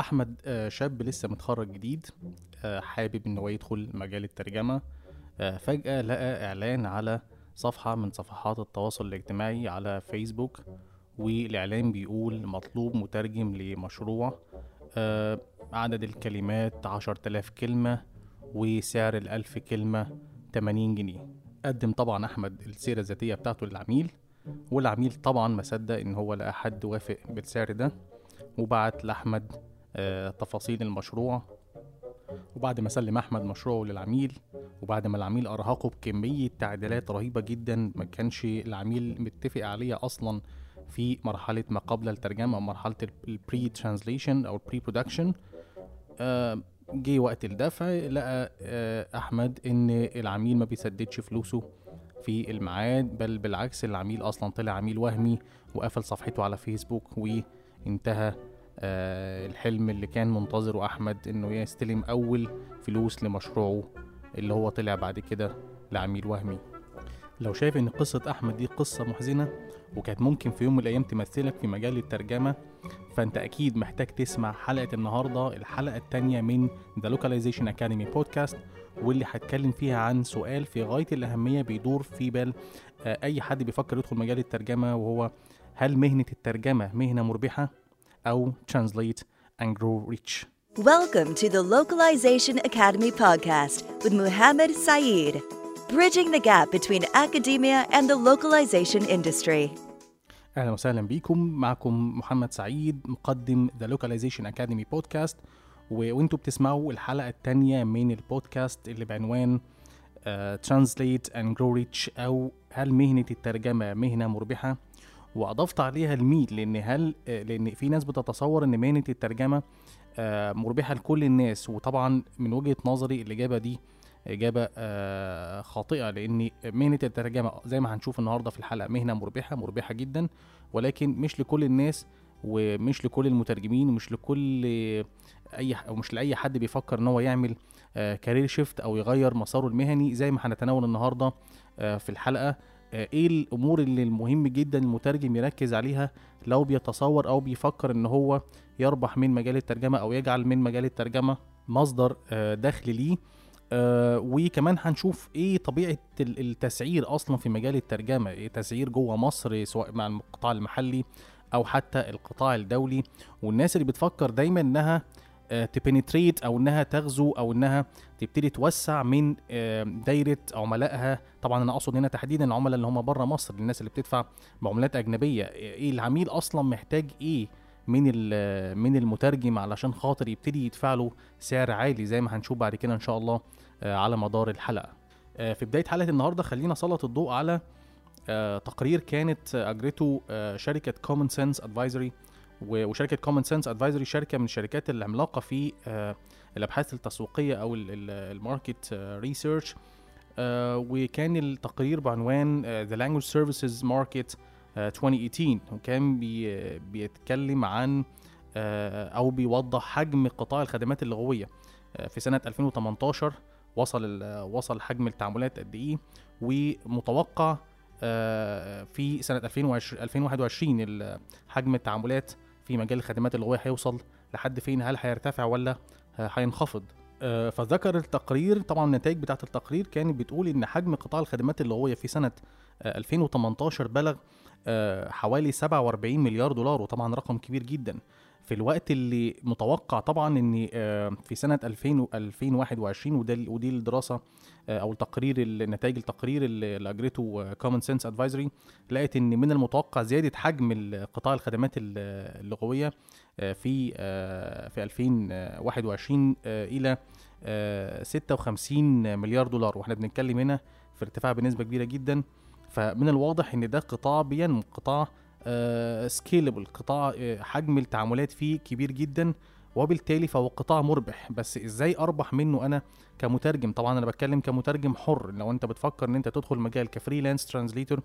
أحمد آه، شاب لسه متخرج جديد آه، حابب إن هو يدخل مجال الترجمة آه، فجأة لقى إعلان على صفحة من صفحات التواصل الاجتماعي على فيسبوك والإعلان بيقول مطلوب مترجم لمشروع عدد الكلمات عشر تلاف كلمة وسعر الألف كلمة 80 جنيه. قدم طبعا أحمد السيرة الذاتية بتاعته للعميل والعميل طبعا ما صدق إن هو لقى حد وافق بالسعر ده وبعت لأحمد تفاصيل المشروع. وبعد ما سلم أحمد مشروعه للعميل وبعد ما العميل أرهقه بكمية تعديلات رهيبة جدا ما كانش العميل متفق عليها أصلا في مرحلة ما قبل الترجمة أو مرحلة ال pre-translation أو ال pre-production جه وقت الدفع لقى آه، أحمد إن العميل ما بيسددش فلوسه في الميعاد بل بالعكس العميل أصلا طلع عميل وهمي وقفل صفحته على فيسبوك وانتهى. آه، الحلم اللي كان منتظره أحمد إنه يستلم أول فلوس لمشروعه اللي هو طلع بعد كده لعميل وهمي. لو شايف إن قصة أحمد دي قصة محزنة وكانت ممكن في يوم من الأيام تمثلك في مجال الترجمة فأنت أكيد محتاج تسمع حلقة النهاردة الحلقة التانية من The Localization Academy Podcast واللي هتكلم فيها عن سؤال في غاية الأهمية بيدور في بال آه، أي حد بيفكر يدخل مجال الترجمة وهو هل مهنة الترجمة مهنة مربحة؟ أو Translate and Grow Rich. Welcome to the Localization Academy podcast with Muhammad Saeed, bridging the gap between academia and the localization industry. أهلا وسهلا بيكم. معكم محمد سعيد مقدم The Localization Academy podcast و- وأنتوا بتسمعوا الحلقة الثانية من البودكاست اللي بعنوان Translate and Grow Rich أو هل مهنة الترجمة مهنة مربحة؟ وأضفت عليها الميل لأن هل آه، لأن في ناس بتتصور إن مهنة الترجمة آه، مربحة لكل الناس وطبعا من وجهة نظري الإجابة دي إجابة آه، خاطئة لأن مهنة الترجمة زي ما هنشوف النهارده في الحلقة مهنة مربحة مربحة جدا ولكن مش لكل الناس ومش لكل المترجمين ومش لكل أي أو مش لأي حد بيفكر إن هو يعمل كارير شيفت أو يغير مساره المهني زي ما هنتناول النهارده آه، في الحلقة. آه، إيه الأمور اللي المهم جدا المترجم يركز عليها لو بيتصور أو بيفكر إن هو يربح من مجال الترجمة أو يجعل من مجال الترجمة مصدر آه، دخل ليه؟ آه، وكمان هنشوف إيه طبيعة ال- التسعير أصلا في مجال الترجمة إيه تسعير جوه مصر سواء مع القطاع المحلي أو حتى القطاع الدولي. والناس اللي بتفكر دايما إنها ت penetrate أو إنها تغزو أو إنها تبتدي توسع من آه، دايرة عملائها. طبعا أنا أقصد هنا تحديدا العملاء اللي هم بره مصر الناس اللي بتدفع بعملات أجنبية. إيه العميل أصلا محتاج إيه من من المترجم علشان خاطر يبتدي يدفع له سعر عالي زي ما هنشوف بعد كده إن شاء الله آه، على مدار الحلقة. آه، في بداية حلقة النهارده خلينا نسلط الضوء على آه، تقرير كانت آه، أجرته آه، شركة Common Sense Advisory وشركة Common Sense Advisory شركة من الشركات العملاقة في آه، الأبحاث التسويقية أو ال market research وكان التقرير بعنوان The Language Services Market 2018 وكان بي بيتكلم عن آه، أو بيوضح حجم قطاع الخدمات اللغوية. آه، في سنة 2018 وصل وصل حجم التعاملات قد إيه؟ ومتوقع آه، في سنة 2020 2021 ال- حجم التعاملات في مجال الخدمات اللغويه هيوصل لحد فين هل هيرتفع ولا هينخفض. آه، فذكر التقرير طبعا النتائج بتاعه التقرير كانت بتقول إن حجم قطاع الخدمات اللغويه في سنة آه، 2018 بلغ آه، حوالي 47 مليار دولار وطبعا رقم كبير جدا. في الوقت اللي متوقع طبعا إن آه، في سنة 2000 و 2021 وده ودي الدراسة آه، أو التقرير النتائج التقرير اللي اجرته Common Sense Advisory لقيت إن من المتوقع زيادة حجم قطاع الخدمات ال- اللغوية آه، في في 2021 آه، إلى آه، 56 مليار دولار. وإحنا بنتكلم هنا في ارتفاع بنسبة كبيرة جدا. فمن الواضح إن ده قطاع بينمو قطاع scalable قطاع آه، حجم التعاملات فيه كبير جدا وبالتالي فهو قطاع مربح. بس إزاي أربح منه أنا كمترجم؟ طبعا أنا بتكلم كمترجم حر. لو أنت بتفكر إن أنت تدخل مجال ك freelance translator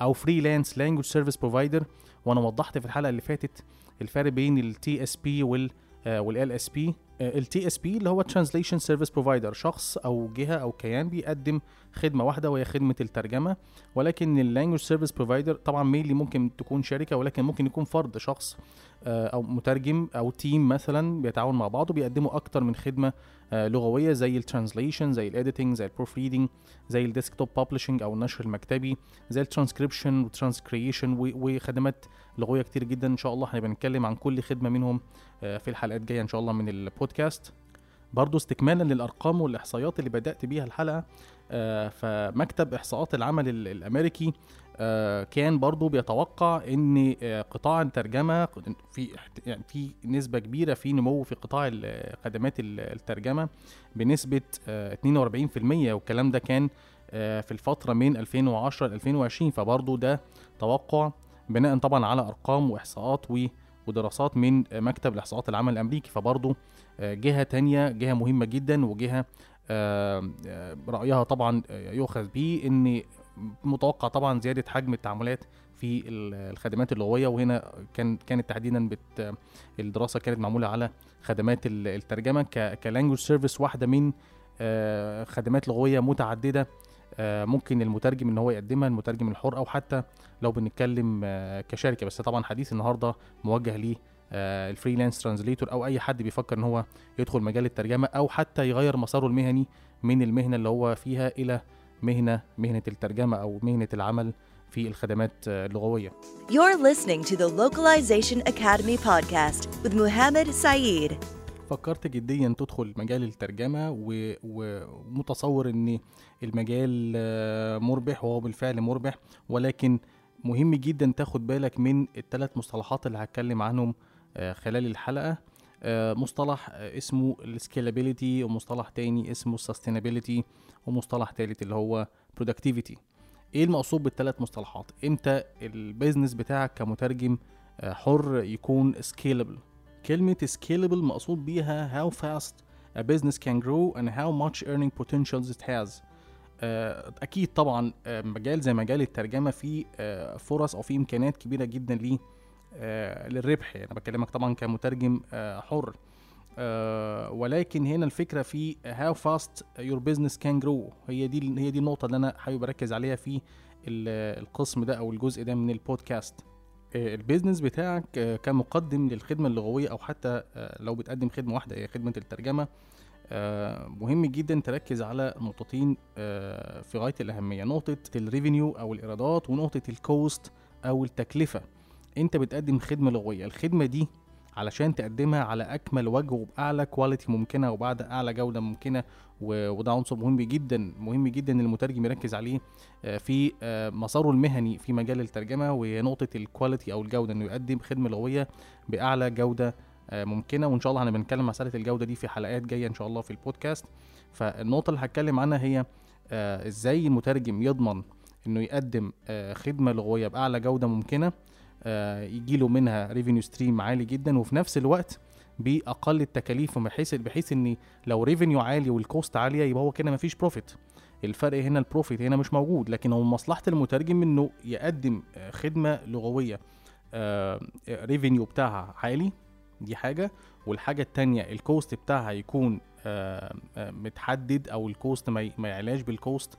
أو freelance language service provider وأنا وضحت في الحلقة اللي فاتت الفرق بين ال TSP وال وال LSP ال TSP اللي هو translation service provider شخص أو جهة أو كيان بيقدم خدمة واحدة وهي خدمة الترجمة. ولكن ال language service provider طبعا mainly ممكن تكون شركة ولكن ممكن يكون فرد شخص. أو مترجم أو team مثلا بيتعاون مع بعض وبيقدموا أكتر من خدمة آه، لغوية زي ال translation زي ال editing زي ال proofreading زي ال desktop publishing أو النشر المكتبي زي الترانسكريبشن والترانسكريشن وخدمات لغوية كتير جدا. إن شاء الله هنبقى نتكلم عن كل خدمة منهم آه، في الحلقات الجاية إن شاء الله من البودكاست برضو استكمالا للأرقام والإحصائيات اللي بدأت بيها الحلقة آه، فمكتب إحصاءات العمل ال- الأمريكي آه، كان برضو بيتوقع إن آه، قطاع الترجمة في يعني في نسبة كبيرة في نمو في قطاع خدمات ال- الترجمة بنسبة آه، 42% والكلام ده كان آه، في الفترة من 2010 ل 2020 فبرضو ده توقع بناء طبعا على أرقام وإحصاءات ودراسات من آه، مكتب الإحصاءات العمل الأمريكي فبرضو آه، جهة تانية جهة مهمة جدا وجهة آه، آه، رأيها طبعا آه، يؤخذ به إن متوقع طبعا زيادة حجم التعاملات في ال- الخدمات اللغوية وهنا كان كانت تحديدا بت الدراسة كانت معمولة على خدمات ال- الترجمة ك language service واحدة من آه، خدمات لغوية متعددة آه، ممكن المترجم إن هو يقدمها المترجم الحر أو حتى لو بنتكلم آه، كشركة. بس طبعا حديث النهارده موجه ليه ال freelance translator أو أي حد بيفكر إن هو يدخل مجال الترجمة أو حتى يغير مساره المهني من المهنة اللي هو فيها إلى مهنة مهنة الترجمة أو مهنة العمل في الخدمات آه، اللغوية. You're listening to the Localization Academy podcast with Muhammad Saeed. فكرت جديا تدخل مجال و- و- ومتصور إن المجال آه، مربح وهو بالفعل مربح ولكن مهم جدا تاخد بالك من الثلاث مصطلحات اللي هتكلم عنهم آه، خلال الحلقة. آه، مصطلح اسمه ال scalability ومصطلح تاني اسمه ال sustainability ومصطلح تالت اللي هو productivity. إيه المقصود بالثلاث مصطلحات؟ إمتى ال business بتاعك كمترجم آه، حر يكون scalable كلمة scalable مقصود بيها how fast a business can grow and how much earning potentials it has. آه، أكيد طبعا آه، مجال زي مجال الترجمة فيه فرص أو فيه إمكانيات كبيرة جدا ليه للربح. يعني أنا بكلمك طبعا كمترجم حر. ولكن هنا الفكرة في how fast your business can grow. هي دي هي دي النقطة اللي أنا حابب أركز عليها في ال- القسم ده أو الجزء ده من البودكاست. آه، ال business بتاعك آه، كمقدم للخدمة اللغوية أو حتى آه، لو بتقدم خدمة واحدة هي خدمة الترجمة. آه، مهم جدا تركز على نقطتين آه، في غاية الأهمية نقطة ال revenue أو الإيرادات ونقطة ال cost أو التكلفة. أنت بتقدم خدمة لغوية الخدمة دي علشان تقدمها على أكمل وجه وبأعلى quality ممكنة وبعد أعلى جودة ممكنة و- وده عنصر مهم جدا مهم جدا إن المترجم يركز عليه آه، في آه، مساره المهني في مجال الترجمة وهي نقطة ال quality أو الجودة إنه يقدم خدمة لغوية بأعلى جودة آه، ممكنة. وإن شاء الله هنبقى نتكلم مسألة الجودة دي في حلقات جاية إن شاء الله في البودكاست فالنقطة اللي هتكلم عنها هي إزاي المترجم يضمن إنه يقدم خدمة لغوية بأعلى جودة ممكنة. آه، يجيله منها revenue stream عالي جدا وفي نفس الوقت بأقل التكاليف بحيث بحيث إن لو revenue عالي وال cost عالية يبقى هو كده مفيش profit الفرق هنا ال profit هنا مش موجود لكن هو مصلحة المترجم إنه يقدم آه، خدمة لغوية. revenue بتاعها عالي دي حاجة. والحاجة التانية ال cost بتاعها يكون آه، آه، متحدد أو ال cost ما يعلاش بال cost آه،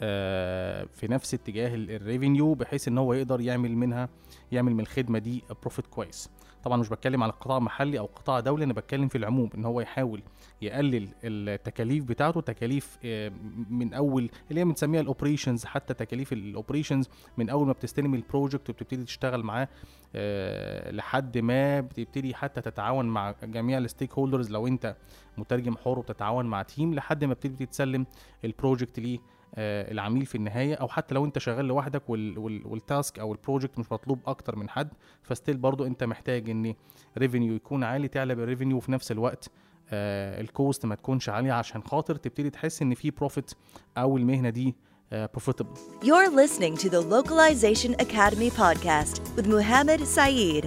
في نفس اتجاه ال revenue بحيث إن هو يقدر يعمل منها يعمل من الخدمة دي profit كويس. طبعا مش بتكلم على قطاع محلي أو قطاع دولي أنا بتكلم في العموم إن هو يحاول يقلل التكاليف بتاعته تكاليف آه، من أول اللي هي بنسميها ال operations حتى تكاليف ال operations من أول ما بتستلم ال project وبتبتدي تشتغل معاه آه، لحد ما بتبتدي حتى تتعاون مع جميع ال stakeholders لو أنت مترجم حر وبتتعاون مع team لحد ما بتبتدي تسلم ال project ليه. العميل في النهاية أو حتى لو أنت شغال لوحدك وال- وال- وال task أو ال project مش مطلوب أكتر من حد ف still برضو أنت محتاج إن revenue يكون عالي تعلى بال revenue وفي نفس الوقت آه ال cost ما تكونش عالية عشان خاطر تبتدي تحس إن في profit أو المهنة دي profitable You're listening to the Localization Academy podcast with Muhammad Saeed.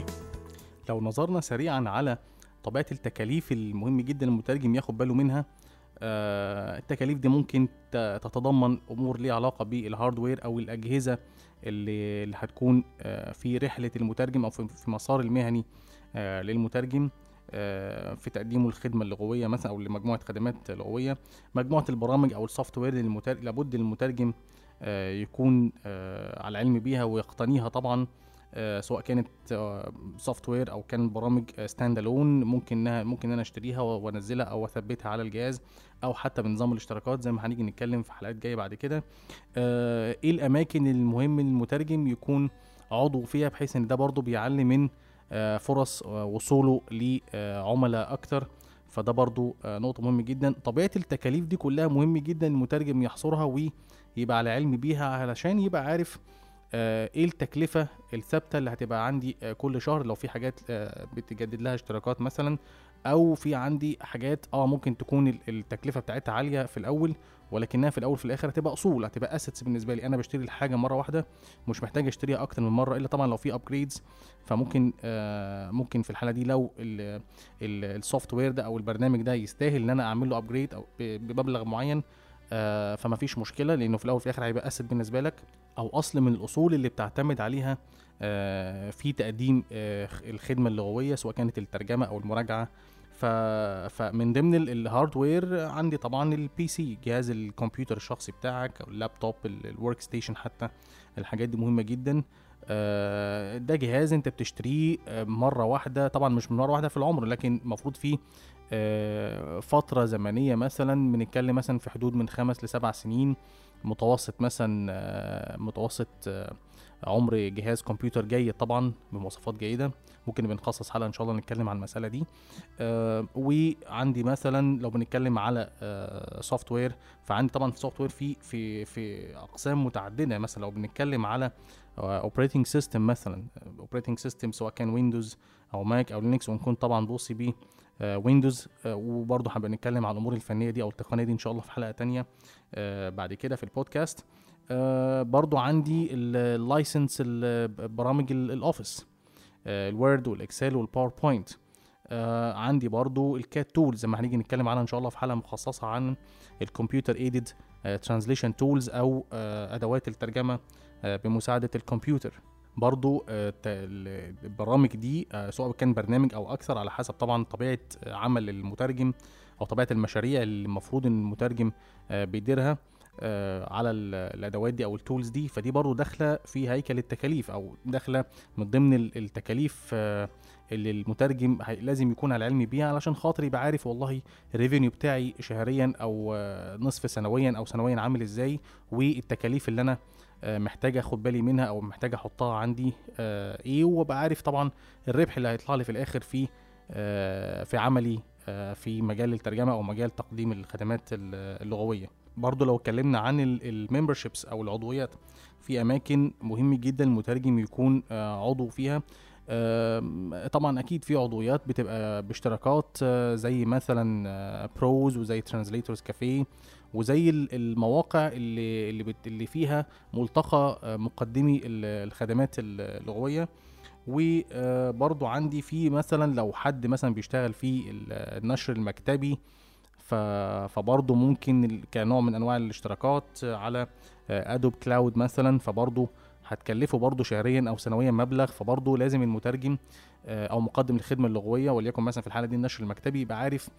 لو نظرنا سريعا على طبيعة التكاليف المهم جدا المترجم ياخد باله منها آه، التكاليف دي ممكن تتضمن أمور ليها علاقة بال hardware أو الأجهزة اللي اللي هتكون آه، في رحلة المترجم أو في مسار المهني آه، للمترجم آه، في تقديمه الخدمه اللغوية مثلا أو لمجموعة خدمات لغوية. مجموعة البرامج أو ال software لابد المترجم آه، يكون آه، على علم بيها ويقتنيها طبعا. آه، سواء كانت software أو كان برامج standalone ممكن انها ممكن إن أنا أشتريها وأنزلها أو أثبتها على الجهاز أو حتى بنظام الاشتراكات زي ما هنيجي نتكلم في حلقات جاية بعد كده. آه، إيه الأماكن المهم المترجم يكون عضو فيها بحيث إن ده برضو بيعلي من آه، فرص آه، وصوله لعملاء أكتر؟ فده برضو آه، نقطة مهمة جدا. طبيعة التكاليف دي كلها مهم جدا المترجم يحصرها ويبقى على علم بيها علشان يبقى عارف آه، إيه التكلفة الثابتة اللي هتبقى عندي آه، كل شهر لو في حاجات آه، بتجدد لها اشتراكات مثلا أو في عندي حاجات آه ممكن تكون ال- التكلفة بتاعتها عالية في الأول ولكنها في الأول في الآخر هتبقى أصول هتبقى assets بالنسبة لي. أنا بشتري الحاجة مرة واحدة مش محتاج أشتريها أكتر من مرة إلا طبعا لو في upgrades فممكن آه ممكن في الحالة دي لو ال software ده أو البرنامج ده يستاهل إن أنا أعمل له upgrade أو بمبلغ معين آه فما فيش مشكلة لأنه في الأول وفي الآخر هيبقى asset بالنسبة لك أو أصل من الأصول اللي بتعتمد عليها آه في تقديم آه الخدمة اللغوية سواء كانت الترجمة أو المراجعة. فمن ضمن ال- ال hardware عندي طبعا ال PC جهاز الكمبيوتر الشخصي بتاعك أو اللابتوب ال workstation حتى الحاجات دي مهمة جدا آه، ده جهاز أنت بتشتريه آه، مرة واحدة طبعا مش مرة واحدة في العمر لكن المفروض فيه آه، فترة زمنية مثلا بنتكلم مثلا في حدود من خمس لسبع سنين متوسط مثلا آه، متوسط آه، عمر جهاز كمبيوتر جيد طبعا بمواصفات جيدة. ممكن بنخصص حلقة إن شاء الله نتكلم عن المسألة دي. وعندي مثلا لو بنتكلم على software فعندي طبعا software في في في أقسام متعددة. مثلا لو بنتكلم على operating system مثلا operating system سواء كان Windows أو Mac أو Linux ونكون طبعا بوصي بيه. Windows وبرضه هنبقى نتكلم على الأمور الفنية دي أو التقنية دي إن شاء الله في حلقة تانية آه، بعد كده في البودكاست. آه، برضو عندي ال license برامج ال- ال Office آه، ال Word وال Excel وال PowerPoint آه، عندي برضو ال CAT tools زي ما هنيجي نتكلم عنها إن شاء الله في حلقة مخصصة عن ال computer aided translation tools أو آه، أدوات الترجمة آه، بمساعدة الكمبيوتر. برضو آه، البرامج دي آه، سواء كان برنامج أو أكثر على حسب طبعا طبيعة آه، عمل المترجم أو طبيعة المشاريع اللي المفروض إن المترجم بيديرها على ال- الأدوات دي أو ال tools دي. فدي برضو داخلة في هيكل التكاليف أو داخلة من ضمن ال- التكاليف اللي المترجم لازم يكون على علم بيها علشان خاطر يبقى عارف والله ال revenue بتاعي شهريا أو نصف سنويا أو سنويا عامل إزاي والتكاليف اللي أنا آه، محتاج أخد بالي منها أو محتاج أحطها عندي آه، إيه وأبقى عارف طبعا الربح اللي هيطلع لي في الآخر في آه، في عملي في مجال الترجمة أو مجال تقديم الخدمات ال- اللغوية. برضو لو اتكلمنا عن ال memberships أو العضويات في أماكن مهم جدا المترجم يكون عضو فيها. طبعا أكيد في عضويات بتبقى باشتراكات آه، زي مثلا ProZ وزي TranslatorsCafé وزي ال- المواقع اللي اللي, اللي فيها ملتقى آه، مقدمي ال- الخدمات اللغويه وبرضو عندي في مثلا لو حد مثلا بيشتغل في ال- النشر المكتبي فبرضه ممكن كنوع من أنواع الاشتراكات على ادوب كلاود مثلا فبرضه هتكلفه برضه شهريا أو سنويا مبلغ فبرضه لازم المترجم آه، أو مقدم الخدمة اللغوية وليكن مثلا في الحالة دي النشر المكتبي يبقى عارف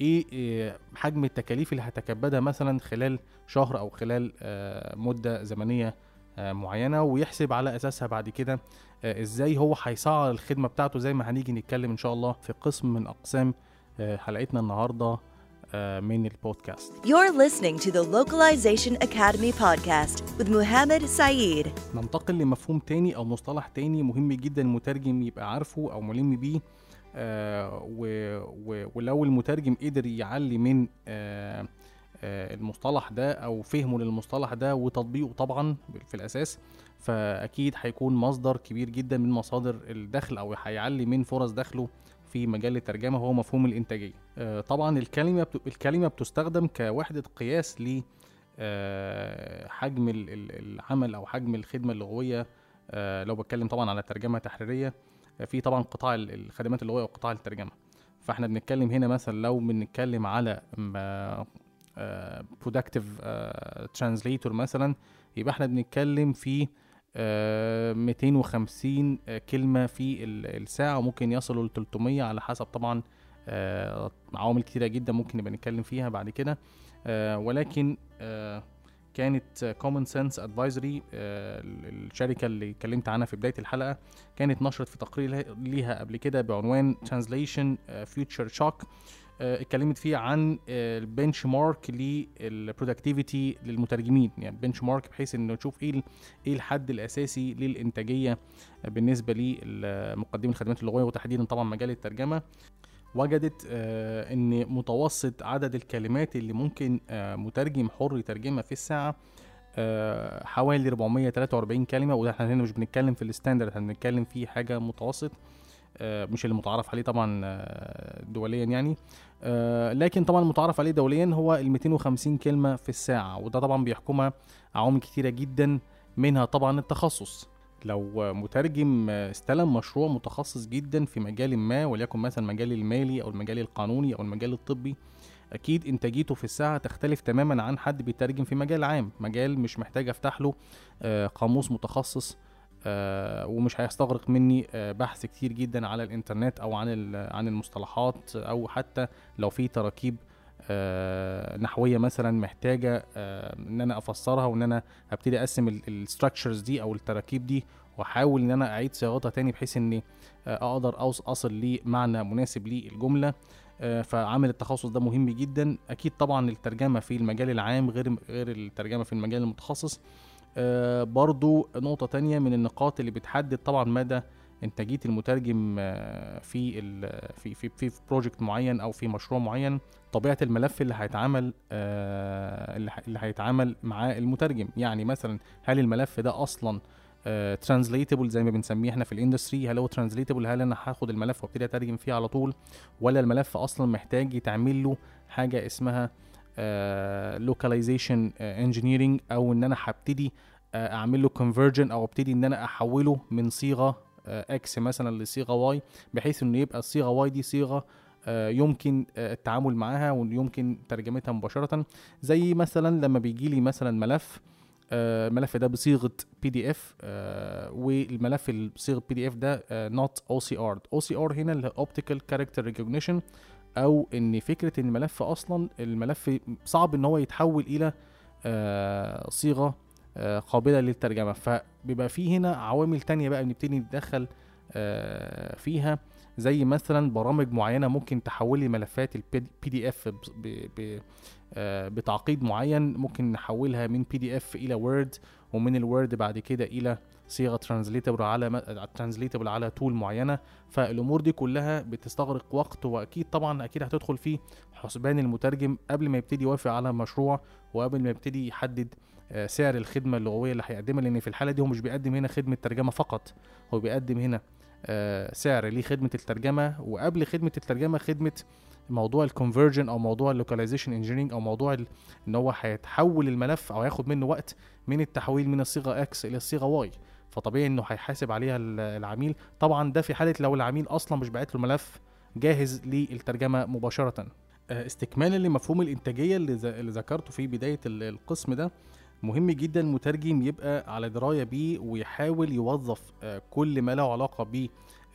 إيه آه، حجم التكاليف اللي هتكبدها مثلا خلال شهر أو خلال آه، مدة زمنية معينة ويحسب على أساسها بعد كده إزاي هو هيسعر الخدمة بتاعته زي ما هنيجي نتكلم إن شاء الله في قسم من أقسام حلقتنا النهارده. من البودكاست You're listening to the Localization Academy podcast with Muhammad Saeed. ننتقل لمفهوم تاني أو مصطلح تاني مهم جدا المترجم يبقى عارفه أو ملم بيه آه ولو المترجم قدر يعلي من آه آه المصطلح ده أو فهمه للمصطلح ده وتطبيقه طبعا في الأساس فأكيد هيكون مصدر كبير جدا من مصادر الدخل أو هيعلي من فرص دخله في مجال الترجمة هو مفهوم الإنتاجية آه طبعا الكلمة. الكلمة بتستخدم كوحدة قياس ل آه، حجم ال- ال- العمل أو حجم الخدمة اللغوية آه، لو بتكلم طبعا على ترجمة تحريرية في طبعا قطاع ال- الخدمات اللغوية وقطاع الترجمة فإحنا بنتكلم هنا مثلا لو بنتكلم على productive translator مثلا يبقى إحنا بنتكلم في 250 آه، كلمة في ال- الساعة وممكن يصلوا ل 300 على حسب طبعا آه، عوامل كتيرة جدا ممكن نبقى نتكلم فيها بعد كده. آه، ولكن آه، كانت Common Sense Advisory الشركة اللي اتكلمت عنها في بداية الحلقة كانت نشرت في تقرير ليها قبل كده بعنوان Translation Future Shock اتكلمت فيه عن ال benchmark لل productivity للمترجمين. يعني benchmark بحيث إنه نشوف إيه إيه الحد الأساسي للإنتاجية بالنسبة لمقدمي الخدمات اللغوية وتحديدا طبعا مجال الترجمة. وجدت آه، إن متوسط عدد الكلمات اللي ممكن آه، مترجم حر يترجمها في الساعة آه، حوالي 443 كلمة. وده إحنا هنا مش بنتكلم في الستاندرد إحنا بنتكلم في حاجة متوسط. آه، مش اللي متعارف عليه طبعا آه، دوليا يعني. آه، لكن طبعا المتعارف عليه دوليا هو ال 250 كلمة في الساعة وده طبعا بيحكمها عوامل كتيرة جدا منها طبعا التخصص. لو مترجم استلم مشروع متخصص جدا في مجال ما وليكن مثلا المجال المالي أو المجال القانوني أو المجال الطبي أكيد إنتاجيته في الساعة تختلف تماما عن حد بيترجم في مجال عام. مجال مش محتاج أفتح له آه، قاموس متخصص آه، ومش هيستغرق مني آه، بحث كتير جدا على الإنترنت أو عن عن المصطلحات أو حتى لو في تراكيب آه، نحوية مثلا محتاجة آه، إن أنا أفسرها وإن أنا أبتدي أقسم ال structures دي أو التراكيب دي وأحاول إن أنا أعيد صياغتها تاني بحيث إني آه، أقدر أصل لمعنى مناسب للجمله آه، فعامل التخصص ده مهم جدا. أكيد طبعا الترجمة في المجال العام غير غير الترجمة في المجال المتخصص. آه، برضو نقطة تانية من النقاط اللي بتحدد طبعا مدى إنتاجية المترجم آه، في في في في project معين أو في مشروع معين طبيعة الملف اللي هيتعمل آه، اللي هيتعامل معاه المترجم. يعني مثلا هل الملف ده أصلا translatable زي ما بنسميه إحنا في ال industry هل هو translatable هل أنا هاخد الملف وأبتدي أترجم فيه على طول؟ ولا الملف أصلا محتاج يتعمل له حاجة اسمها localization engineering أو إن أنا هبتدي آه، أعمل له conversion أو أبتدي إن أنا أحوله من صيغة X مثلا لصيغة Y بحيث إنه يبقى الصيغة Y دي صيغة آه، يمكن آه، التعامل معاها ويمكن ترجمتها مباشرة. زي مثلا لما بيجي لي مثلا ملف آه، الملف ده بصيغة PDF والملف بصيغة PDF ده نوت أو سي ار أو سي ار هنا اللي optical character recognition أو إن فكرة إن الملف أصلا الملف صعب إن هو يتحول إلى آه، صيغة آه، قابلة للترجمة. فبيبقى في هنا عوامل تانية بقى بنبتدي نتدخل آه، فيها. زي مثلا برامج معينة ممكن تحول لي ملفات ال PDF بتعقيد معين. ممكن نحولها من PDF إلى Word ومن ال Word بعد كده إلى صيغة translatable على translatable على tool معينة فالأمور دي كلها بتستغرق وقت وأكيد طبعا أكيد هتدخل في حسبان المترجم قبل ما يبتدي يوافق على مشروع وقبل ما يبتدي يحدد آه، سعر الخدمة اللغوية اللي هيقدمها لأن في الحالة دي هو مش بيقدم هنا خدمة ترجمة فقط هو بيقدم هنا آه، سعر لخدمه الترجمة وقبل خدمة الترجمة خدمة موضوع ال conversion أو موضوع ال localization engineering أو موضوع إن هو هيتحول الملف أو هياخد منه وقت من التحويل من الصيغة X إلى الصيغة Y فطبيعي إنه هيحاسب عليها ال- العميل. طبعا ده في حالة لو العميل أصلا مش باعت له الملف جاهز للترجمة مباشرة. آه، استكمالا لمفهوم الإنتاجية اللي ذكرته في بداية ال- القسم ده مهم جدا المترجم يبقى على دراية بيه ويحاول يوظف آه، كل ما له علاقة ب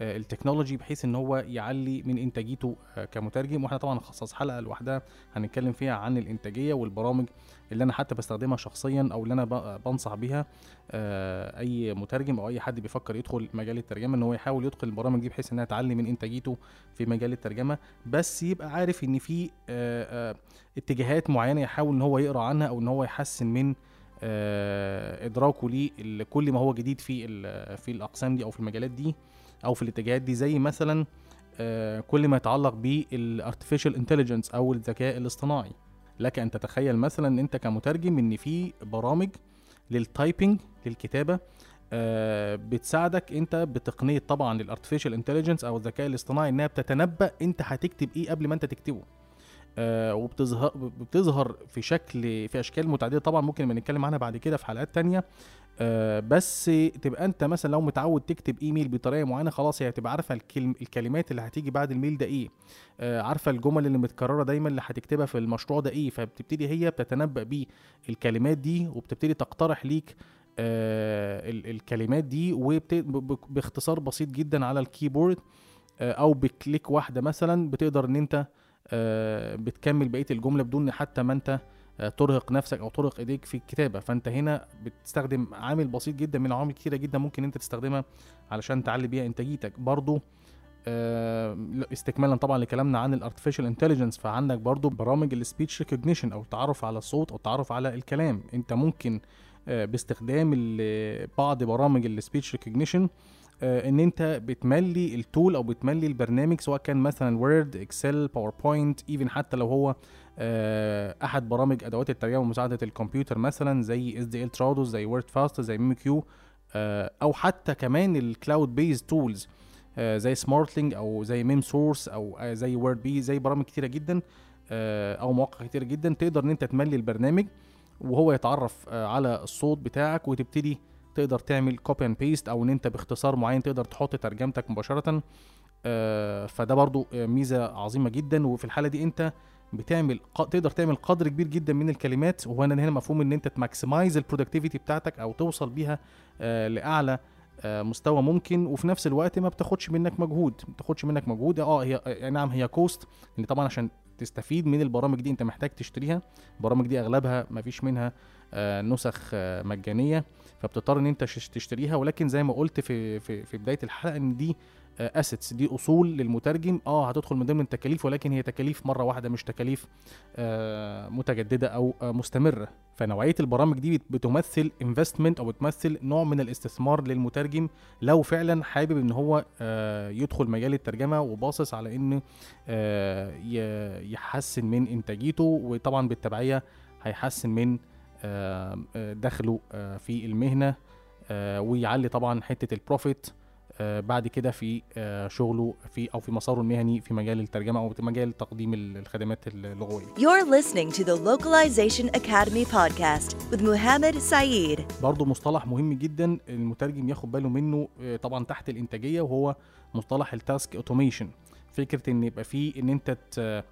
ال technology بحيث إن هو يعلي من إنتاجيته آه، كمترجم. وإحنا طبعا نخصص حلقة لوحدها هنتكلم فيها عن الإنتاجية والبرامج اللي أنا حتى بستخدمها شخصيا أو اللي أنا بنصح بيها آه، أي مترجم أو أي حد بيفكر يدخل مجال الترجمة إن هو يحاول يدخل البرامج دي بحيث إنها تعلي من إنتاجيته في مجال الترجمة. بس يبقى عارف إن في آه، آه، اتجاهات معينة يحاول إن هو يقرأ عنها أو إن هو يحسن من آه، إدراكه لكل ما هو جديد في في الأقسام دي أو في المجالات دي. أو في الاتجاهات دي زي مثلا آه، كل ما يتعلق بال artificial intelligence أو الذكاء الاصطناعي. لك أن تتخيل مثلا إن أنت كمترجم إن في برامج لل typing للكتابة آه، بتساعدك أنت بتقنية طبعا ال artificial intelligence أو الذكاء الاصطناعي إنها بتتنبأ أنت هتكتب إيه قبل ما أنت تكتبه. وبتظهر بتظهر في شكل في أشكال متعددة. طبعا ممكن نتكلم عنها بعد كده في حلقات تانية. آه، بس تبقى أنت مثلا لو متعود تكتب إيميل بطريقة معينة خلاص هي هتبقى عارفة الكلم الكلمات اللي هتيجي بعد ال mail ده إيه. آه، عارفة الجمل اللي متكررة دايما اللي هتكتبها في المشروع ده إيه. فبتبتدي هي بتتنبأ بالكلمات دي وبتبتدي تقترح ليك آه ال- الكلمات دي وباختصار بسيط جدا على ال keyboard آه أو ب click واحدة مثلا بتقدر إن أنت آه بتكمل بقية الجملة بدون حتى ما أنت آه، ترهق نفسك أو ترهق إيديك في الكتابة. فأنت هنا بتستخدم عامل بسيط جدا من عوامل كتيرة جدا ممكن أنت تستخدمها علشان تعلي بيها إنتاجيتك. برضو آه، لا، استكمالا طبعا لكلامنا عن ال artificial intelligence فعندك برضو برامج ال speech recognition أو التعرف على الصوت أو التعرف على الكلام. أنت ممكن آه، باستخدام بعض برامج ال speech recognition إن أنت بتملي ال tool أو بتملي البرنامج سواء كان مثلا Word Excel PowerPoint even حتى لو هو آه، أحد برامج أدوات الترجمه ومساعدة الكمبيوتر مثلا زي SDL Trados زي Wordfast زي memoQ أو حتى كمان ال cloud-based tools زي Smartling أو زي Memsource أو آه، زي Wordbee زي برامج كتيرة جدا آه، أو مواقع كتيرة جدا تقدر إن أنت تملي البرنامج وهو يتعرف آه، على الصوت بتاعك وتبتدي تقدر تعمل copy and paste أو إن أنت باختصار معين تقدر تحط ترجمتك مباشرة. آه، فده برضو آه، ميزة عظيمة جدا. وفي الحالة دي أنت بتعمل تقدر تعمل قدر كبير جدا من الكلمات. وهنا هنا مفهوم إن أنت ت maximize ال productivity بتاعتك أو توصل بيها آه، لأعلى مستوى ممكن. وفي نفس الوقت ما بتاخدش منك مجهود. ما بتاخدش منك مجهود. آه هي نعم هي cost لأن طبعا عشان تستفيد من البرامج دي أنت محتاج تشتريها. البرامج دي أغلبها ما فيش منها نسخ مجانية. فبتضطر إن أنت تش- تشتريها. ولكن زي ما قلت في في في بداية الحلقة إن دي assets دي أصول للمترجم. آه هتدخل من ضمن التكاليف ولكن هي تكاليف مرة واحدة مش تكاليف آه، متجددة أو آه، مستمرة. فنوعية البرامج دي بت- بتمثل investment أو بتمثل نوع من الاستثمار للمترجم. لو فعلا حابب إن هو آه، يدخل مجال الترجمة وباصص على إن آه، يحسن من إنتاجيته وطبعا بالتبعية هيحسن من آه، آه، دخله آه، في المهنة آه، ويعلي طبعا حتة ال profit آه، بعد كده في آه، شغله في أو في مساره المهني في مجال الترجمة أو في مجال تقديم ال- الخدمات اللغوية You're listening to the Localization Academy podcast with Muhammad Saeed. برضه مصطلح مهم جدا المترجم ياخد باله منه آه، طبعا تحت الإنتاجية وهو مصطلح ال task automation فكرة إن يبقى فيه إن أنت آه،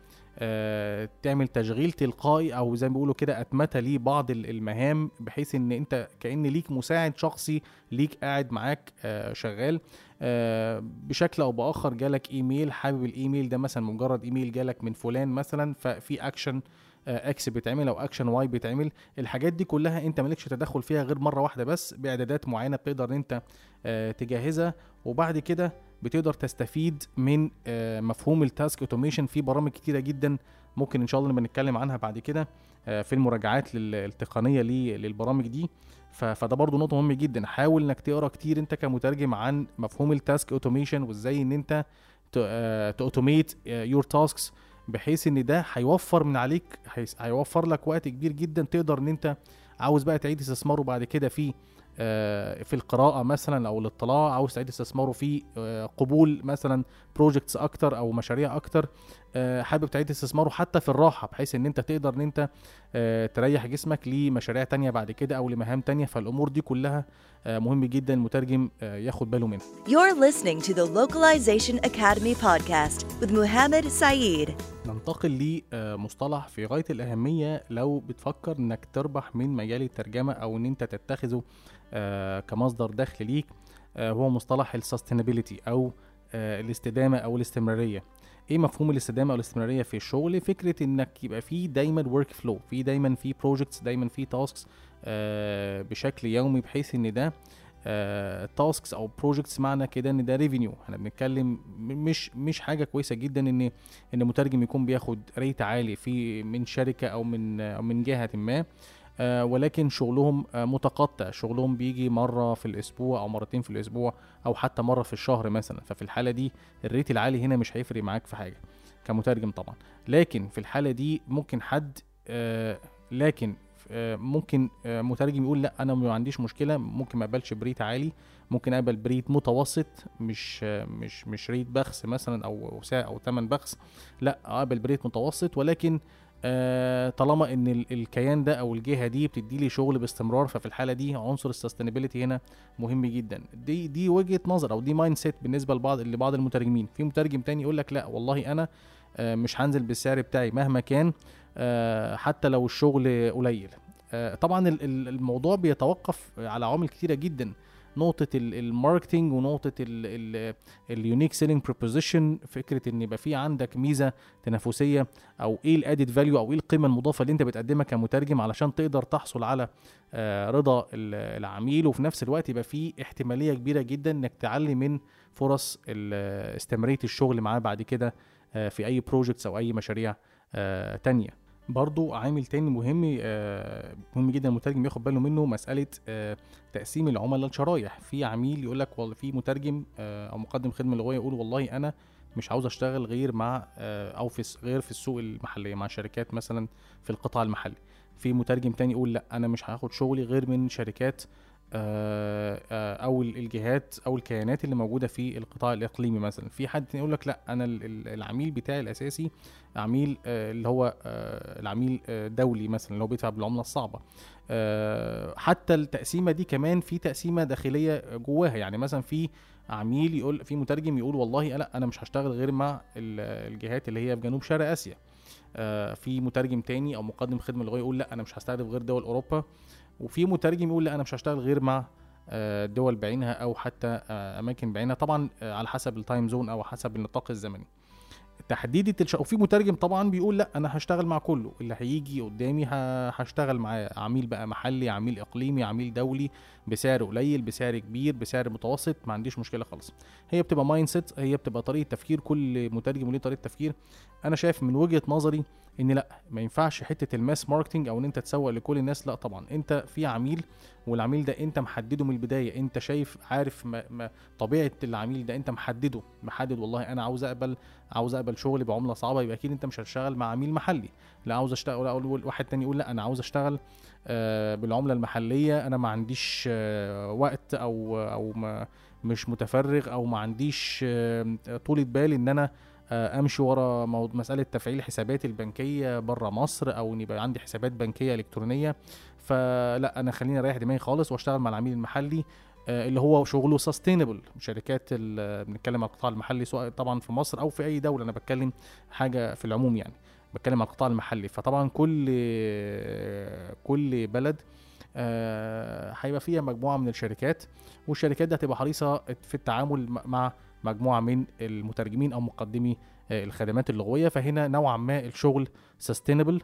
تعمل تشغيل تلقائي أو زي ما بيقولوا كده اتمته لبعض ال- المهام بحيث إن أنت كأن ليك مساعد شخصي ليك قاعد معاك آه، شغال. آه، بشكل أو بآخر جالك إيميل حابب الإيميل ده مثلا مجرد إيميل جالك من فلان مثلا ففي اكشن X بيتعمل أو action Y بيتعمل. الحاجات دي كلها أنت مالكش تدخل فيها غير مرة واحدة بس بإعدادات معينة بتقدر إن أنت آه، تجهزها. وبعد كده بتقدر تستفيد من آه، مفهوم ال task automation في برامج كتيرة جدا ممكن إن شاء الله نبقى نتكلم عنها بعد كده آه، في المراجعات التقنية للبرامج دي. فده برضو نقطة مهمة جدا. حاول إنك تقرأ كتير أنت كمترجم عن مفهوم ال task automation وإزاي إن أنت ت automate your tasks بحيث إن ده هيوفر من عليك هيوفر لك وقت كبير جدا تقدر إن أنت عاوز بقى تعيد استثماره بعد كده في آه، في القراءة مثلا أو الاطلاع عاوز تعيد استثماره في آه، قبول مثلا projects أكتر أو مشاريع أكتر. آه، حابب تعيد استثماره حتى في الراحة بحيث إن أنت تقدر إن أنت آه، تريح جسمك لمشاريع تانية بعد كده أو لمهام تانية. فالأمور دي كلها آه، مهم جدا المترجم آه، ياخد باله منها. You're listening to the Localization Academy podcast with Muhammad Saeed. ننتقل لمصطلح في غاية الأهمية. لو بتفكر إنك تربح من مجال الترجمة أو إن أنت تتخذه آه، كمصدر دخل ليك آه، هو مصطلح ال sustainability أو آه، الاستدامة أو الاستمرارية. إيه مفهوم الاستدامة أو الاستمرارية في الشغل؟ فكرة إنك يبقى في دايما workflow في دايما في projects دايما في tasks بشكل يومي بحيث إن ده tasks أو projects معنى كده إن ده revenue إحنا بنتكلم مش مش حاجة كويسة جدا إن إن مترجم يكون بياخد rate عالي في من شركة أو من أو من جهة ما. آه، ولكن شغلهم آه، متقطع. شغلهم بيجي مرة في الأسبوع أو مرتين في الأسبوع أو حتى مرة في الشهر مثلا. ففي الحالة دي ال rate العالي هنا مش هيفرق معاك في حاجة كمترجم طبعا. لكن في الحالة دي ممكن حد آه، لكن آه، ممكن آه، مترجم يقول لأ أنا ما عنديش مشكلة ممكن ما أقبلش ب rate عالي. ممكن أقبل ب rate متوسط مش آه، مش مش rate بخس مثلا أو أو ثمن بخس. لأ أقبل ب rate متوسط ولكن آه، طالما إن ال- الكيان ده أو الجهة دي بتدي لي شغل باستمرار ففي الحالة دي عنصر ال sustainability هنا مهم جدا. دي دي وجهة نظر أو دي mindset بالنسبة لبعض لبعض المترجمين. في مترجم تاني يقول لك لا والله أنا آه، مش هنزل بالسعر بتاعي مهما كان آه، حتى لو الشغل قليل. آه، طبعا ال- ال- الموضوع بيتوقف على عوامل كتيرة جدا. نقطة ال- ال marketing ونقطة ال unique selling proposition فكرة إن يبقى في عندك ميزة تنافسية أو إيه ال added value أو إيه القيمة المضافة اللي أنت بتقدمها كمترجم علشان تقدر تحصل على آه، رضا ال- العميل. وفي نفس الوقت يبقى في احتمالية كبيرة جدا إنك تعلي من فرص استمرارية الشغل معاه بعد كده آه، في أي بروجكتس أو أي مشاريع آه، تانية. برضو عامل تاني مهم آه، مهم جدا المترجم ياخد باله منه مسألة آه، تقسيم العملاء لشرايح. في عميل يقول لك والله في مترجم آه، أو مقدم خدمة لغوية يقول والله أنا مش عاوز أشتغل غير مع أو في غير في السوق المحلية مع شركات مثلا في القطاع المحلي. في مترجم تاني يقول لأ أنا مش هاخد شغلي غير من شركات أو ال- الجهات أو الكيانات اللي موجودة في القطاع الإقليمي مثلا. في حد يقول لك لأ أنا ال- ال- العميل بتاعي الأساسي عميل آه، اللي هو آه، العميل آه، دولي مثلا اللي هو بيدفع بالعملة الصعبة. آه، حتى التقسيمة دي كمان في تقسيمة داخلية جواها. يعني مثلا في عميل يقول في مترجم يقول والله لا أنا مش هشتغل غير مع ال- الجهات اللي هي في جنوب شرق آسيا. آه، في مترجم تاني أو مقدم خدمة لغوية يقول لأ أنا مش هستهدف غير دول أوروبا. وفي مترجم يقول لا أنا مش هشتغل غير مع آه، دول بعينها أو حتى آه، أماكن بعينها. طبعا آه، على حسب ال time zone أو حسب النطاق الزمني. تحديد الش... وفي مترجم طبعا بيقول لأ أنا هشتغل مع كله اللي هيجي قدامي. هشتغل معاه عميل بقى محلي عميل إقليمي عميل دولي بسعر قليل بسعر كبير بسعر متوسط ما عنديش مشكلة خالص هي بتبقى mindset هي بتبقى طريقة تفكير كل مترجم وليه طريقة تفكير أنا شايف من وجهة نظري إن لأ ما ينفعش حتة ال mass marketing أو إن أنت تسوق لكل الناس لأ طبعا أنت في عميل والعميل ده أنت محدده من البداية أنت شايف عارف ما ما طبيعة العميل ده أنت محدده محدد والله أنا عاوز أقبل عاوز اقبل شغل بعملة صعبة يبقى أكيد أنت مش هتشتغل مع عميل محلي. لا عاوز أشتغل لا أقول- واحد تاني يقول لا أنا عاوز أشتغل آه، بالعملة المحلية. أنا ما عنديش آه، وقت أو أو ما مش متفرغ أو ما عنديش آه، طولة بال إن أنا أمشي ورا مسألة تفعيل حساباتي البنكية بره مصر أو إن يبقى عندي حسابات بنكية إلكترونية. فلا أنا خليني أريح دماغي خالص وأشتغل مع العميل المحلي. اللي هو شغله سستينبل شركات بنتكلم على القطاع المحلي سواء طبعا في مصر أو في أي دولة أنا بتكلم حاجة في العموم يعني بتكلم على القطاع المحلي. فطبعا كل كل بلد آه، هيبقى فيها مجموعة من الشركات والشركات دي هتبقى حريصة في التعامل مع مجموعة من المترجمين أو مقدمي آه، الخدمات اللغوية. فهنا نوعا ما الشغل sustainable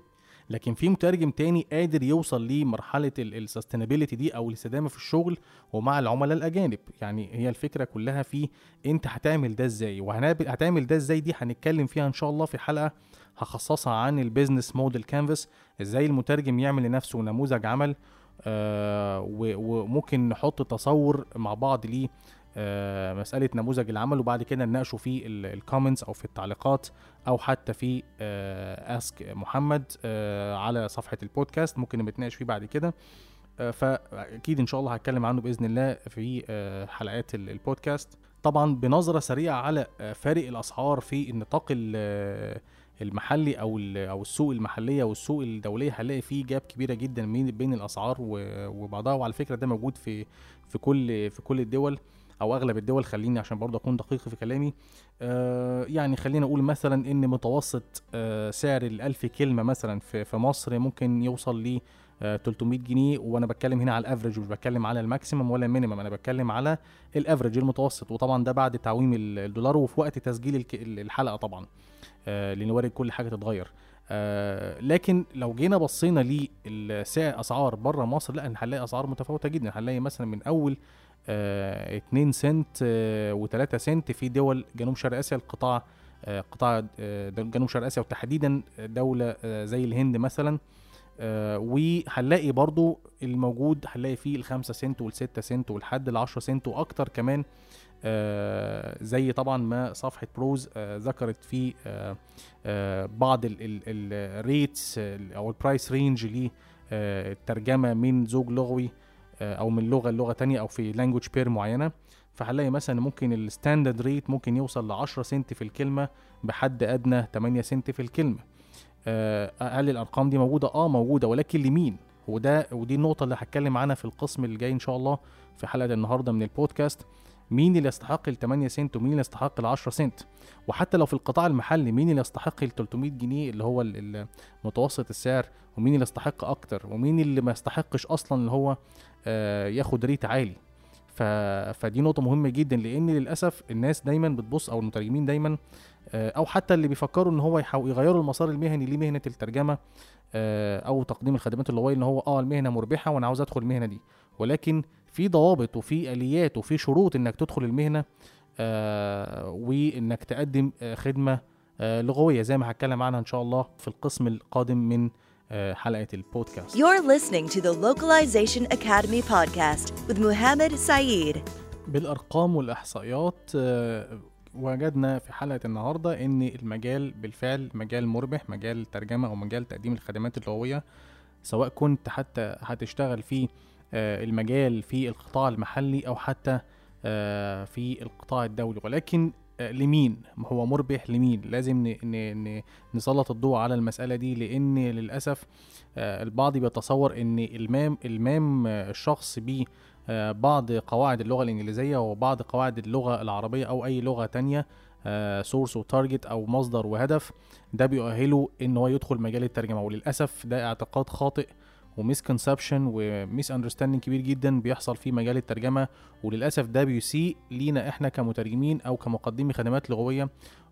لكن في مترجم تاني قادر يوصل لمرحله ال sustainability دي أو الاستدامة في الشغل ومع العملاء الأجانب. يعني هي الفكرة كلها في أنت هتعمل ده إزاي؟ وهتعمل ده إزاي دي هنتكلم فيها إن شاء الله في حلقة هخصصها عن ال business model canvas إزاي المترجم يعمل لنفسه نموذج عمل آه وممكن نحط تصور مع بعض ليه آه مسألة نموذج العمل وبعد كده نناقشه في ال comments أو في التعليقات أو حتى في ask محمد آه على صفحة البودكاست ممكن نتناقش فيه بعد كده. آه فأكيد إن شاء الله هتكلم عنه بإذن الله في آه حلقات ال- البودكاست. طبعا بنظرة سريعة على آه فارق الأسعار في النطاق ال- آه، المحلي أو أو السوق المحلية والسوق الدولية هنلاقي فيه gap كبيرة جدا بين الأسعار وبعضها وعلى فكرة ده موجود في في كل في كل الدول. أو أغلب الدول خليني عشان برضه أكون دقيق في كلامي آه يعني خلينا أقول مثلا إن متوسط آه سعر الألف كلمة مثلا في في مصر ممكن يوصل ل آه 300 جنيه وأنا بتكلم هنا على ال average مش بتكلم على ال maximum ولا ال minimum أنا بتكلم على ال average المتوسط. وطبعا ده بعد تعويم ال- الدولار وفي وقت تسجيل الحلقة طبعا آه لأن وارد كل حاجة تتغير. آه لكن لو جينا بصينا لسعر أسعار بره مصر لا هنلاقي أسعار متفاوتة جدا. هنلاقي مثلا من أول آه 2 سنت آه و3 سنت في دول جنوب شرق آسيا. القطاع آه قطاع آه جنوب شرق آسيا وتحديدا دولة آه زي الهند مثلا. آه وهنلاقي برضو الموجود هنلاقي فيه الخمسة سنت والستة سنت والحد العشرة سنت وأكتر كمان آه زي طبعا ما صفحة بروز آه ذكرت في آه آه بعض ال rates أو ال price range للترجمة من زوج لغوي. آه أو من لغة لغة تانية أو في language pair معينة فهنلاقي مثلا ممكن ال standard rate ممكن يوصل ل 10 سنت في الكلمة بحد أدنى 8 سنت في الكلمة. آه، هل الأرقام دي موجودة؟ آه موجودة ولكن لمين؟ وده ودي النقطة اللي هتكلم عنها في القسم اللي جاي إن شاء الله في حلقة النهارده من البودكاست. مين اللي يستحق ال 8 سنت ومين اللي يستحق ال 10 سنت؟ وحتى لو في القطاع المحلي مين اللي يستحق ال 300 جنيه اللي هو متوسط السعر ومين اللي يستحق أكتر ومين اللي ما يستحقش أصلا اللي هو ياخد ريت عالي. ف... فدي نقطة مهمة جدا لأن للأسف الناس دايما بتبص أو المترجمين دايما آه، أو حتى اللي بيفكروا إن هو يحاول يغيروا المسار المهني لمهنة الترجمة آه، أو تقديم الخدمات اللغوية إن هو أه المهنة مربحة وأنا عاوز أدخل المهنة دي. ولكن في ضوابط وفي آليات وفي شروط إنك تدخل المهنة آه، وإنك تقدم آه، خدمة آه، لغوية زي ما هتكلم عنها إن شاء الله في القسم القادم من آه، حلقة البودكاست You're listening to the Localization Academy podcast with Muhammad Saeed. بالأرقام والإحصائيات آه، وجدنا في حلقة النهارده إن المجال بالفعل مجال مربح مجال الترجمه أو مجال تقديم الخدمات اللغوية سواء كنت حتى هتشتغل في آه، المجال في القطاع المحلي أو حتى آه، في القطاع الدولي ولكن آه، لمين؟ هو مربح لمين؟ لازم نسلط الضوء على المسألة دي لأن للأسف آه، البعض بيتصور أن إلمام إلمام آه، الشخص بيه آه، بعض قواعد اللغة الإنجليزية وبعض قواعد اللغة العربية أو أي لغة تانية source و target أو مصدر وهدف ده بيؤهله إن هو يدخل مجال الترجمة. وللأسف ده اعتقاد خاطئ و misconception و misunderstanding كبير جدا بيحصل في مجال الترجمة وللأسف ده بيسيء لينا إحنا كمترجمين أو كمقدمي خدمات لغوية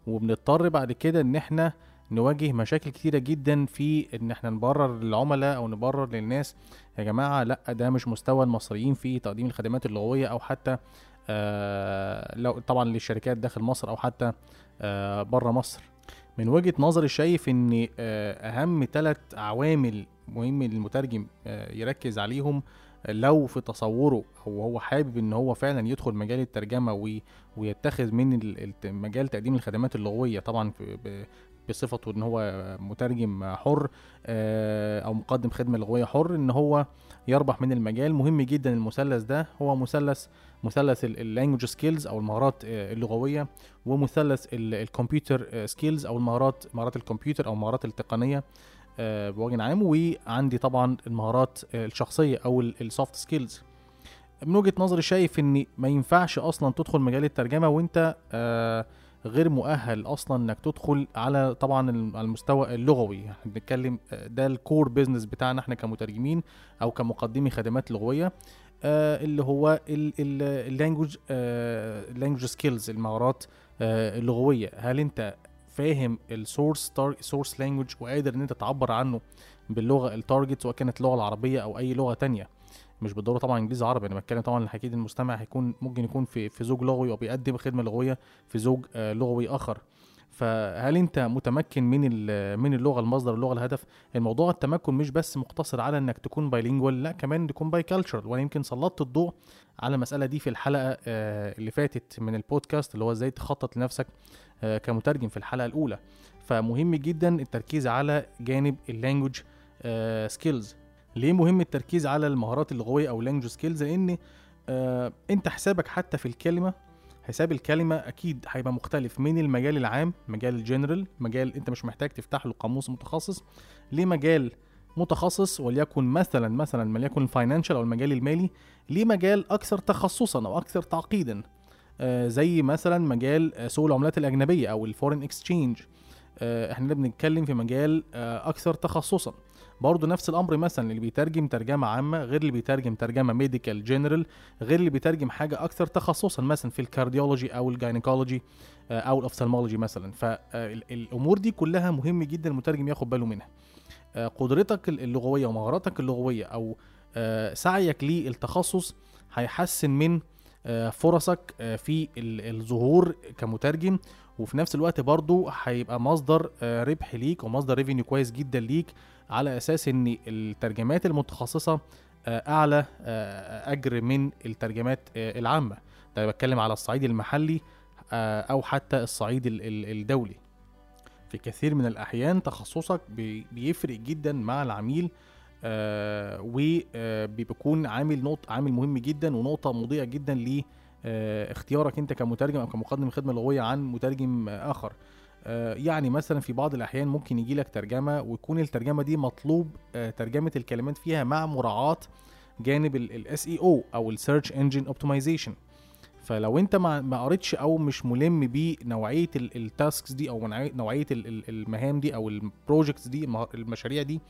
وبنضطر بعد كده إن إحنا نواجه مشاكل كتيرة جدا في إن إحنا نبرر للعملاء أو نبرر للناس يا جماعة لأ ده مش مستوى المصريين في تقديم الخدمات اللغوية أو حتى آه لو طبعا للشركات داخل مصر أو حتى آه بره مصر. من وجهة نظري شايف إن آه أهم ثلاث عوامل مهم المترجم آه يركز عليهم لو في تصوره أو هو حابب إن هو فعلا يدخل مجال الترجمة وي- ويتخذ من مجال تقديم الخدمات اللغوية. طبعا بصفته إن هو مترجم حر آه، أو مقدم خدمة لغوية حر إن هو يربح من المجال. مهم جدا المثلث ده هو مثلث مثلث ال language skills أو المهارات آه، اللغوية ومثلث الكمبيوتر skills أو المهارات مهارات الكمبيوتر أو المهارات التقنية. آه، بوجه عام وعندي طبعا المهارات آه، الشخصية أو ال soft skills من وجهة نظري شايف إن ما ينفعش أصلا تدخل مجال الترجمة وأنت آه، غير مؤهل أصلا إنك تدخل على طبعا على المستوى اللغوي. إحنا بنتكلم آه، ده ال core business بتاعنا إحنا كمترجمين أو كمقدمي خدمات لغوية آه، اللي هو ال language skills المهارات آه، اللغوية. هل أنت فاهم ال source source language وقادر إن أنت تعبر عنه باللغة ال target سواء كانت اللغة العربية أو أي لغة تانية. مش بالضرورة طبعا إنجليزي عربي أنا بتكلم طبعا أكيد المستمع هيكون ممكن يكون في في زوج لغوي أو بيقدم خدمة لغوية في زوج آه، لغوي آخر. فهل انت متمكن من من اللغة المصدر اللغة الهدف؟ الموضوع التمكن مش بس مقتصر على انك تكون bilingual لا كمان تكون bicultural وأنا يمكن سلطت الضوء على المسألة دي في الحلقة آه، اللي فاتت من البودكاست اللي هو إزاي تخطط لنفسك آه، كمترجم في الحلقة الأولى. فمهم جدا التركيز على جانب ال language skills ليه مهم التركيز على المهارات اللغويه أو ال language skills لأن آه، أنت حسابك حتى في الكلمة حساب الكلمة أكيد هيبقى مختلف من المجال العام مجال الجنرال مجال أنت مش محتاج تفتح له قاموس متخصص لمجال متخصص وليكن مثلا مثلا وليكن ال financial أو المجال المالي ليه مجال أكثر تخصصا أو أكثر تعقيدا. آه، زي مثلا مجال آه، سوق العملات الأجنبية أو ال foreign exchange إحنا هنا بنتكلم في مجال آه، أكثر تخصصا. برضه نفس الأمر مثلا اللي بيترجم ترجمة عامة غير اللي بيترجم ترجمة medical general غير اللي بيترجم حاجة أكثر تخصصا مثلا في ال cardiology أو ال gynecology آه، أو ال ophthalmology مثلا. فالامور دي كلها مهم جدا المترجم ياخد باله منها. آه، قدرتك اللغوية ومهاراتك اللغوية أو آه، سعيك للتخصص هيحسن من آه، فرصك آه، في ال- الظهور كمترجم وفي نفس الوقت برضو هيبقى مصدر آه، ربح ليك ومصدر ريفينيو كويس جدا ليك على أساس إن الترجمات المتخصصة آه، أعلى آه، أجر من الترجمات العامة. ده بتكلم على الصعيد المحلي أو حتى الصعيد ال- ال- الدولي. في كثير من الأحيان تخصصك بي- بيفرق جدا مع العميل وبيكون عامل نقط عامل مهم جدا ونقطة مضيئة جدا ل آه، اختيارك انت كمترجم أو كمقدم خدمه لغويه عن مترجم آه، آخر. آه، يعني مثلا في بعض الأحيان ممكن يجي لك ترجمة ويكون الترجمة دي مطلوب آه، ترجمة الكلمات فيها مع مراعاة جانب ال SEO أو ال search engine optimization فلو انت ما قريتش أو مش ملم بنوعيه ال tasks دي أو نوعية ال- ال- المهام دي أو ال projects دي المشاريع دي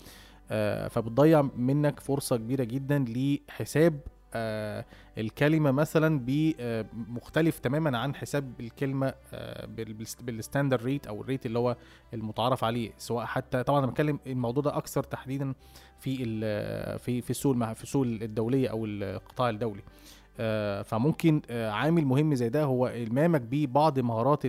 آه، فبتضيع منك فرصة كبيرة جدا لحساب آه، الكلمة مثلا ب- آه، تماما عن حساب الكلمة آه، بال- بالست- بال standard rate أو ال rate اللي هو المتعارف عليه سواء حتى طبعا أنا بتكلم الموضوع ده أكثر تحديدا في في في السوق في السوق الدولية أو القطاع الدولي. آه، فممكن آه، عامل مهم زي ده هو المامك ببعض مهارات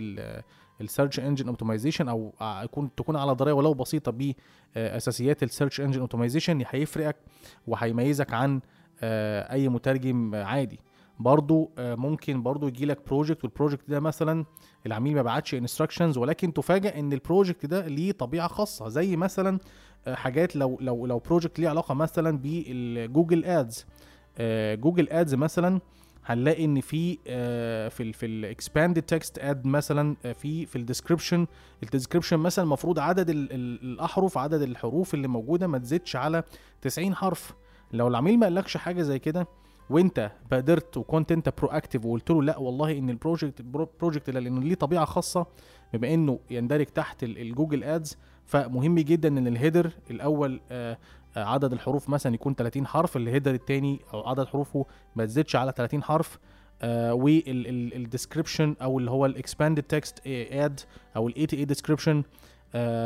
ال search engine optimization أو يكون تكون على درايه ولو بسيطة باساسيات ال search engine optimization هيفرقك وهيميزك عن آه، أي مترجم عادي. برضو آه، ممكن برضو يجي لك project وال project ده مثلا العميل ما بعتش instructions ولكن تفاجئ إن ال project ده ليه طبيعة خاصة. زي مثلا آه، حاجات لو لو لو project ليه علاقة مثلا بال Google Ads. Google Ads مثلا هنلاقي إن في آه، في في ال expanded text ad مثلا آه، في في ال description ال description مثلا المفروض عدد ال ال الأحرف عدد الحروف اللي موجودة ما تزيدش على 90 حرف. لو العميل ما قالكش حاجة زي كده وانت بادرت وكنت انت proactive وقلت له لا والله إن ال project ال project ده لأنه ليه طبيعة خاصة بما إنه يندرج تحت ال- ال Google Ads فمهم جدا إن ال header الأول آه، آه، عدد الحروف مثلا يكون 30 حرف ال header التاني أو عدد حروفه ما تزيدش على 30 حرف وال description أو اللي هو ال expanded text ad أو ال ETA description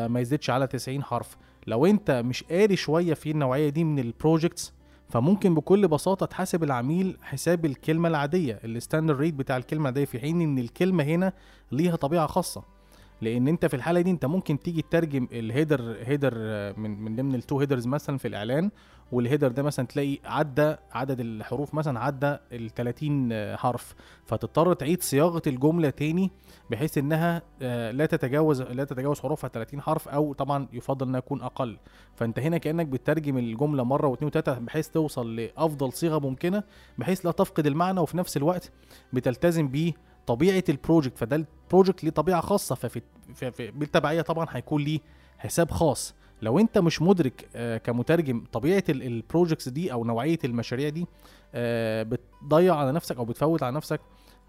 ما يزيدش على 90 حرف. لو أنت مش قاري شوية في النوعية دي من ال projects فممكن بكل بساطة تحاسب العميل حساب الكلمة العادية ال standard rate بتاع الكلمة العاديه في حين إن الكلمة هنا ليها طبيعة خاصة. لأن انت في الحاله دي انت ممكن تيجي تترجم ال header header من من ضمن ال two headers مثلا في الإعلان وال header ده مثلا تلاقي عدى عدد الحروف مثلا عدى ال 30 حرف. فتضطر تعيد صياغة الجملة تاني بحيث إنها آه، لا تتجاوز لا تتجاوز حروفها 30 حرف أو طبعا يفضل إنها تكون أقل. فأنت هنا كأنك بتترجم الجملة مرة واثنين وثلاثه بحيث توصل لأفضل صيغة ممكنة بحيث لا تفقد المعنى وفي نفس الوقت بتلتزم بيه طبيعة ال project فده ال project ليه طبيعة خاصة ففي في في بالتبعية طبعا هيكون ليه حساب خاص. لو انت مش مدرك آه، كمترجم طبيعة ال projects دي أو نوعية المشاريع دي آه، بتضيع على نفسك أو بتفوت على نفسك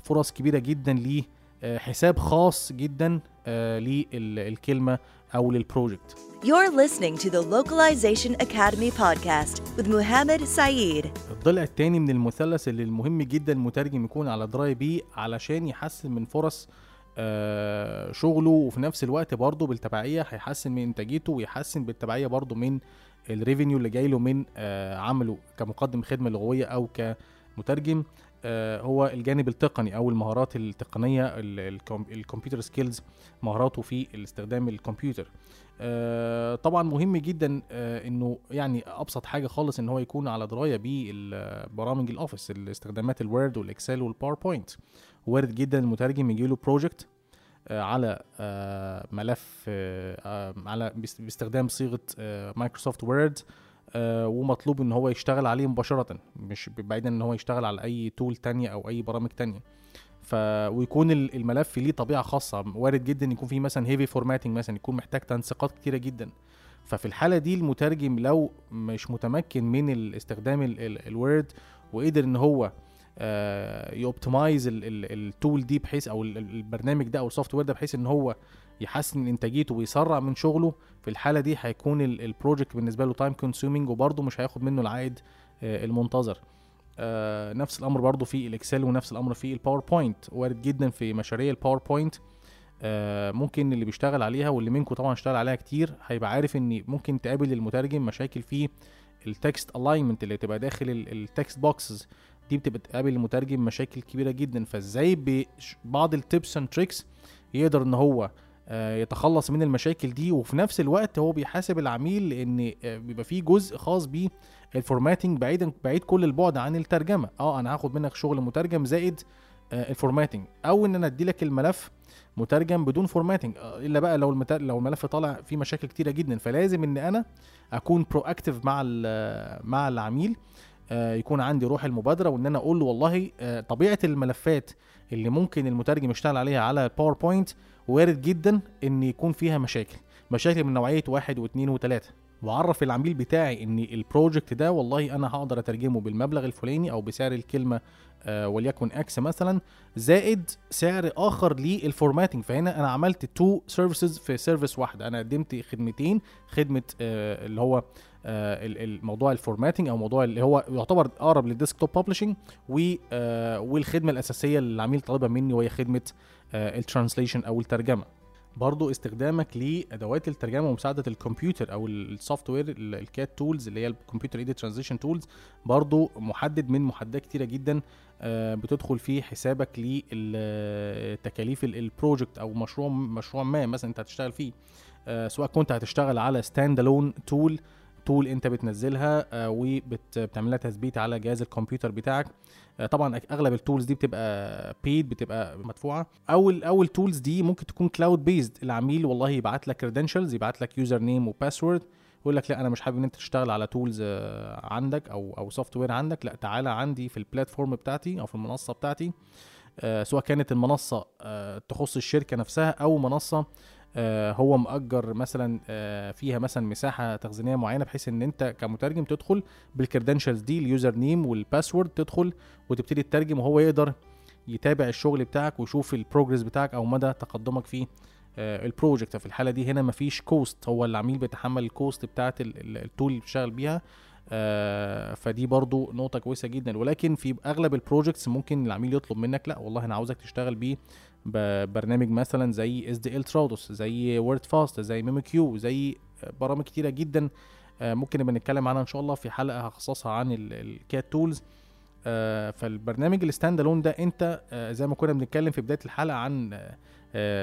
فرص كبيرة جدا ل آه، حساب خاص جدا للكلمه أو لل project You're listening to the Localization Academy podcast with Muhammad Saeed. الضلع التاني من المثلث اللي المهم جدا المترجم يكون على دراية بيه علشان يحسن من فرص آه، شغله وفي نفس الوقت برضه بالتبعية هيحسن من إنتاجيته ويحسن بالتبعية برضه من ال revenue اللي جاي له من آه، عمله كمقدم خدمة لغوية أو كمترجم هو الجانب التقني أو المهارات التقنية الكمبيوتر skills مهاراته في استخدام الكمبيوتر. آه، طبعا مهم جدا آه، إنه يعني أبسط حاجة خالص إن هو يكون على دراية بالبرامج ال Office الاستخدامات ال Word وال Excel وال PowerPoint وارد جدا المترجم يجي له project على آه، ملف آه، آه، على باست- باستخدام صيغة Microsoft Word ومطلوب إن هو يشتغل عليه مباشرة مش بعيدا إن هو يشتغل على أي tool تانية أو أي برامج تانية. ف ويكون ال- الملف ليه طبيعة خاصة وارد جدا يكون فيه مثلا heavy formatting مثلا يكون محتاج تنسيقات كتيرة جدا. ففي الحالة دي المترجم لو مش متمكن من استخدام ال Word وقدر إن هو ي optimize ال tool دي بحيث أو ال- ال- البرنامج ده أو ال software ده بحيث إن هو يحسن من إنتاجيته ويسرع من شغله في الحالة دي هيكون ال project بالنسبة له time consuming وبرده مش هياخد منه العائد آه، المنتظر. آه، نفس الأمر برضو في ال Excel ونفس الأمر في ال PowerPoint وارد جدا في مشاريع ال PowerPoint آه، ممكن اللي بيشتغل عليها واللي منكم طبعا اشتغل عليها كتير هيبقى عارف إن ممكن تقابل المترجم مشاكل في ال text alignment اللي تبقى داخل ال text boxes دي بتبقى تقابل المترجم مشاكل كبيرة جدا. فإزاي ببعض ال tips and tricks يقدر إن هو يتخلص من المشاكل دي وفي نفس الوقت هو بيحاسب العميل لأن آه، بيبقى فيه جزء خاص بيه ال formatting بعيدا بعيد كل البعد عن الترجمة. آه أنا هاخد منك شغل مترجم زائد آه، ال formatting أو إن أنا أدي لك الملف مترجم بدون formatting آه، إلا بقى لو. لو الملف طالع فيه مشاكل كتيرة جدا. فلازم إن أنا أكون proactive مع مع العميل. آه، يكون عندي روح المبادرة وإن أنا أقول له والله آه، طبيعة الملفات اللي ممكن المترجم يشتغل عليها على PowerPoint وارد جدا إن يكون فيها مشاكل مشاكل من نوعية واحد واثنين وثلاثه وأعرف العميل بتاعي إن ال project ده والله أنا هقدر أترجمه بالمبلغ الفلاني أو بسعر الكلمة آه وليكن X مثلا زائد سعر آخر لل formatting فهنا أنا عملت two services في service واحدة أنا قدمت خدمتين خدمة آه اللي هو آه الموضوع ال formatting أو موضوع اللي هو يعتبر أقرب لل desktop publishing آه والخدمة الأساسية اللي العميل طالبها مني وهي خدمة آه ال translation أو الترجمة. برضو استخدامك لأدوات الترجمة بمساعدة الكمبيوتر أو ال software ال CAT tools اللي هي ال computer aided translation tools برضو محدد من محددات كتيرة جدا بتدخل في حسابك لتكاليف ال project أو مشروع مشروع ما مثلا أنت هتشتغل فيه. سواء كنت هتشتغل على stand-alone tool tool انت بتنزلها وبتعمل لها تثبيت على جهاز الكمبيوتر بتاعك. طبعا أغلب ال tools دي بتبقى paid بتبقى مدفوعة. أو أو ال tools دي ممكن تكون cloud based العميل والله يبعت لك credentials يبعت لك username و password يقول لك لا أنا مش حابب إن أنت تشتغل على tools عندك أو أو software عندك. لا تعالى عندي في ال platform بتاعتي أو في المنصة بتاعتي. سواء كانت المنصة تخص الشركة نفسها أو منصة هو مأجر مثلا فيها مثلا مساحة تخزينية معينة بحيث إن أنت كمترجم تدخل بال credentials دي ال username وال password تدخل وتبتدي تترجم وهو يقدر يتابع الشغل بتاعك ويشوف ال progress بتاعك أو مدى تقدمك في ال project في الحالة دي هنا مفيش cost هو العميل بيتحمل ال cost بتاعت ال tool اللي بيشتغل بيها آه فدي برضو نقطة كويسة جدا. ولكن في أغلب ال projects ممكن العميل يطلب منك لا والله أنا عاوزك تشتغل بيه ببرنامج مثلا زي SDL Trados زي Wordfast زي memoQ زي برامج كتيرة جدا. آه ممكن نبقى نتكلم عنها إن شاء الله في حلقة هخصصها عن ال CAT tools آه فالبرنامج ال stand-alone ده أنت آه زي ما كنا بنتكلم في بداية الحلقة عن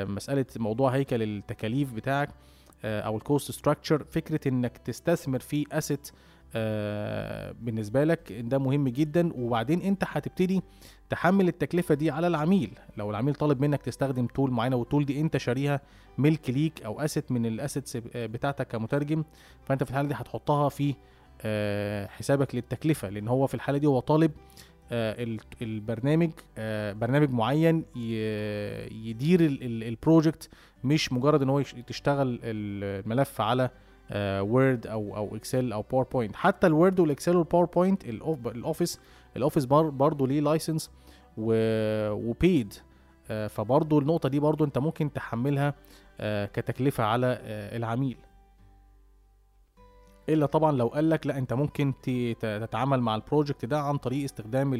مسألة موضوع هيكل التكاليف بتاعك أو ال cost structure فكرة إنك تستثمر في asset بالنسبة لك ده مهم جدا. وبعدين أنت هتبتدي تحمل التكلفة دي على العميل. لو العميل طالب منك تستخدم tool معينة وال tool دي أنت شاريها ملك ليك أو asset من ال assets بتاعتك كمترجم فأنت في الحالة دي هتحطها في آه حسابك للتكلفة. لأن هو في الحالة دي هو طالب آه البرنامج برنامج معين يدير ال project مش مجرد إن هو تشتغل الملف على Word uh, أو أو Excel أو PowerPoint حتى الوورد والإكسل والباوربوينت الاوفيس ال Office برضه ليه license و paid فبرضه النقطة دي برضه أنت ممكن تحملها uh, كتكلفة على العميل. إلا طبعا لو قال لك لا أنت ممكن تتعامل مع ال project ده عن طريق استخدام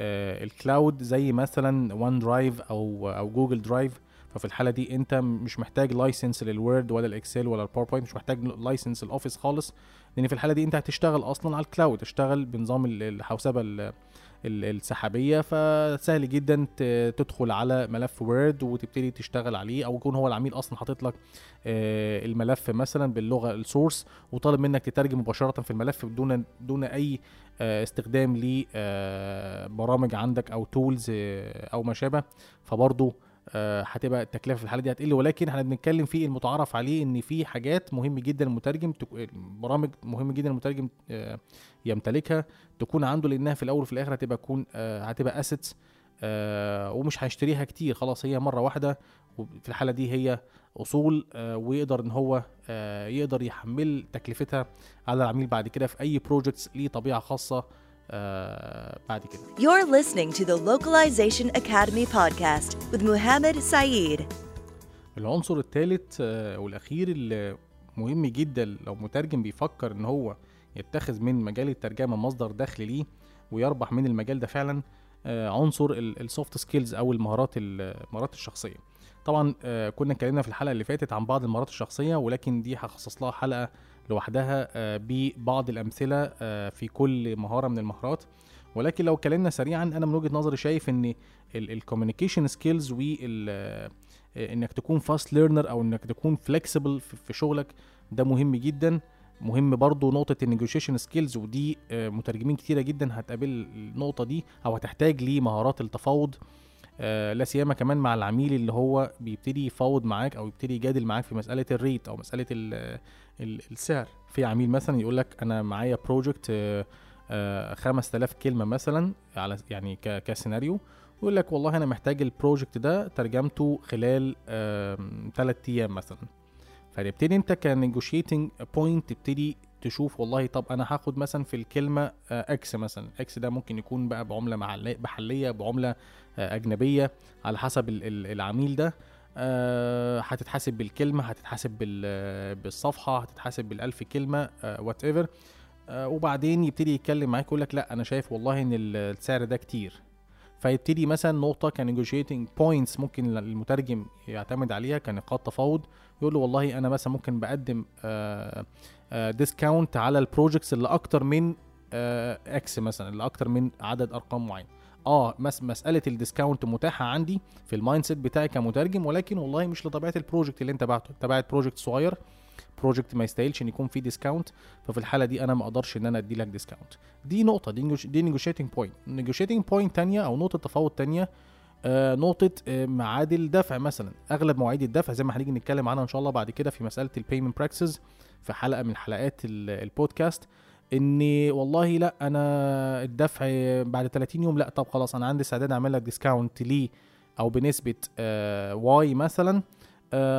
ال cloud زي مثلا OneDrive أو أو Google Drive ففي الحالة دي انت مش محتاج license لل Word ولا ال Excel ولا ال PowerPoint مش محتاج license ال Office خالص لأن في الحالة دي انت هتشتغل أصلا على ال cloud تشتغل بنظام الحوسبة السحابية فسهل جدا تدخل على ملف Word وتبتدي تشتغل عليه أو يكون هو العميل أصلا حاطط لك الملف مثلا باللغة ال source وطالب منك تترجم مباشرة في الملف بدون دون أي استخدام لبرامج عندك أو tools أو ما شابه. فبرضه هتبقى التكلفة في الحالة دي هتقل ولكن إحنا بنتكلم في المتعارف عليه إن في حاجات مهم جدا المترجم برامج مهم جدا المترجم يمتلكها تكون عنده لأنها في الأول وفي الآخر هتبقى تكون هتبقى assets ومش هيشتريها كتير خلاص هي مرة واحدة وفي الحالة دي هي أصول ويقدر إن هو يقدر يحمل تكلفتها على العميل بعد كده في أي projects ليه طبيعة خاصة بعد كده You're listening to the Localization Academy podcast with Muhammad Saeed. العنصر الثالث والأخير اللي مهم جدا لو مترجم بيفكر إن هو يتخذ من مجال الترجمة مصدر دخل ليه ويربح من المجال ده فعلا عنصر ال soft skills أو المهارات المهارات الشخصية طبعا كنا اتكلمنا في الحلقة اللي فاتت عن بعض المهارات الشخصية ولكن دي هخصص لها حلقة لوحدها ببعض الأمثلة في كل مهارة من المهارات. ولكن لو اتكلمنا سريعا أنا من وجهة نظري شايف إن ال communication skills وال إنك تكون fast learner أو إنك تكون flexible في شغلك ده مهم جدا. مهم برضو نقطة ال negotiation skills ودي مترجمين كتيرة جدا هتقابل النقطة دي أو هتحتاج لمهارات التفاوض. آه لا سيما كمان مع العميل اللي هو بيبتدي يفاوض معاك أو يبتدي يجادل معاك في مسألة ال rate أو مسألة ال ال السعر. في عميل مثلا يقول لك أنا معايا project آه آه 5000 كلمة مثلا على يعني كسيناريو ويقول لك والله أنا محتاج ال project ده ترجمته خلال 3 أيام مثلا. فتبتدي أنت ك negotiating point تبتدي تشوف والله طب أنا هاخد مثلا في الكلمة X مثلا. X ده ممكن يكون بقى بعملة محلية بعملة آه، أجنبية على حسب ال- ال- العميل ده. آه، هتتحاسب بالكلمة هتتحاسب بال- بالصفحة هتتحاسب بالألف كلمة whatever وبعدين يبتدي يتكلم معاك يقول لك لأ أنا شايف والله إن ال- السعر ده كتير. فيبتدي مثلا نقطة ك negotiating points ممكن المترجم يعتمد عليها كنقاط تفاوض. يقول له والله أنا مثلا ممكن بقدم discount على ال projects اللي أكتر من X مثلا اللي أكتر من عدد أرقام معين. آه مس مسألة ال discount متاحة عندي في ال mindset بتاعي كمترجم ولكن والله مش لطبيعة ال project اللي أنت بعته انت باعت project صغير. project ما يستاهلش إن يكون فيه discount ففي الحالة دي أنا ما أقدرش إن أنا أدي لك discount دي نقطة دي دي negotiating point negotiating point تانية أو نقطة تفاوض تانية آه نقطة آه ميعاد الدفع مثلا. أغلب مواعيد الدفع زي ما هنيجي نتكلم عنها إن شاء الله بعد كده في مسألة ال payment practices في حلقة من حلقات ال- البودكاست إن والله لأ أنا الدفع بعد 30 يوم لأ طب خلاص أنا عندي استعداد أعمل لك discount ليه؟ أو بنسبة آه Y مثلا.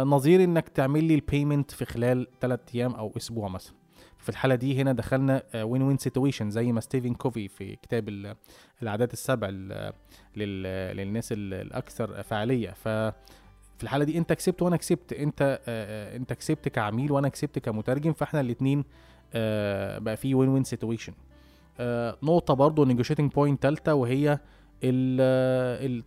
نظير إنك تعمل لي ال payment في خلال 3 أيام أو أسبوع مثلا. في الحالة دي هنا دخلنا win-win situation زي ما ستيفن كوفي في كتاب ال- العادات السبع ال- لل- للناس ال- الأكثر فعاليه ف في الحالة دي أنت كسبت وأنا كسبت. أنت آه، آه، أنت كسبت كعميل وأنا كسبت كمترجم. فإحنا الاثنين بقى في win-win situation نقطة برضو negotiating point ثالثه وهي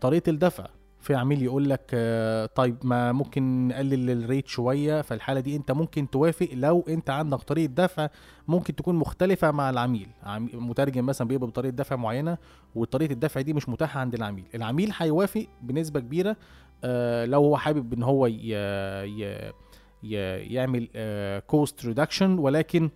طريقة الدفع. في عميل يقول لك آه، طيب ما ممكن نقلل ال rate شوية فالحاله دي؟ انت ممكن توافق. لو انت عندك طريقة دفع ممكن تكون مختلفة مع العميل. عمي- مترجم مثلا بيبقى بطريقة دفع معينة وطريقة الدفع دي مش متاحة عند العميل. العميل هيوافق بنسبة كبيرة آه، لو هو حابب إن هو. يعمل cost reduction ولكن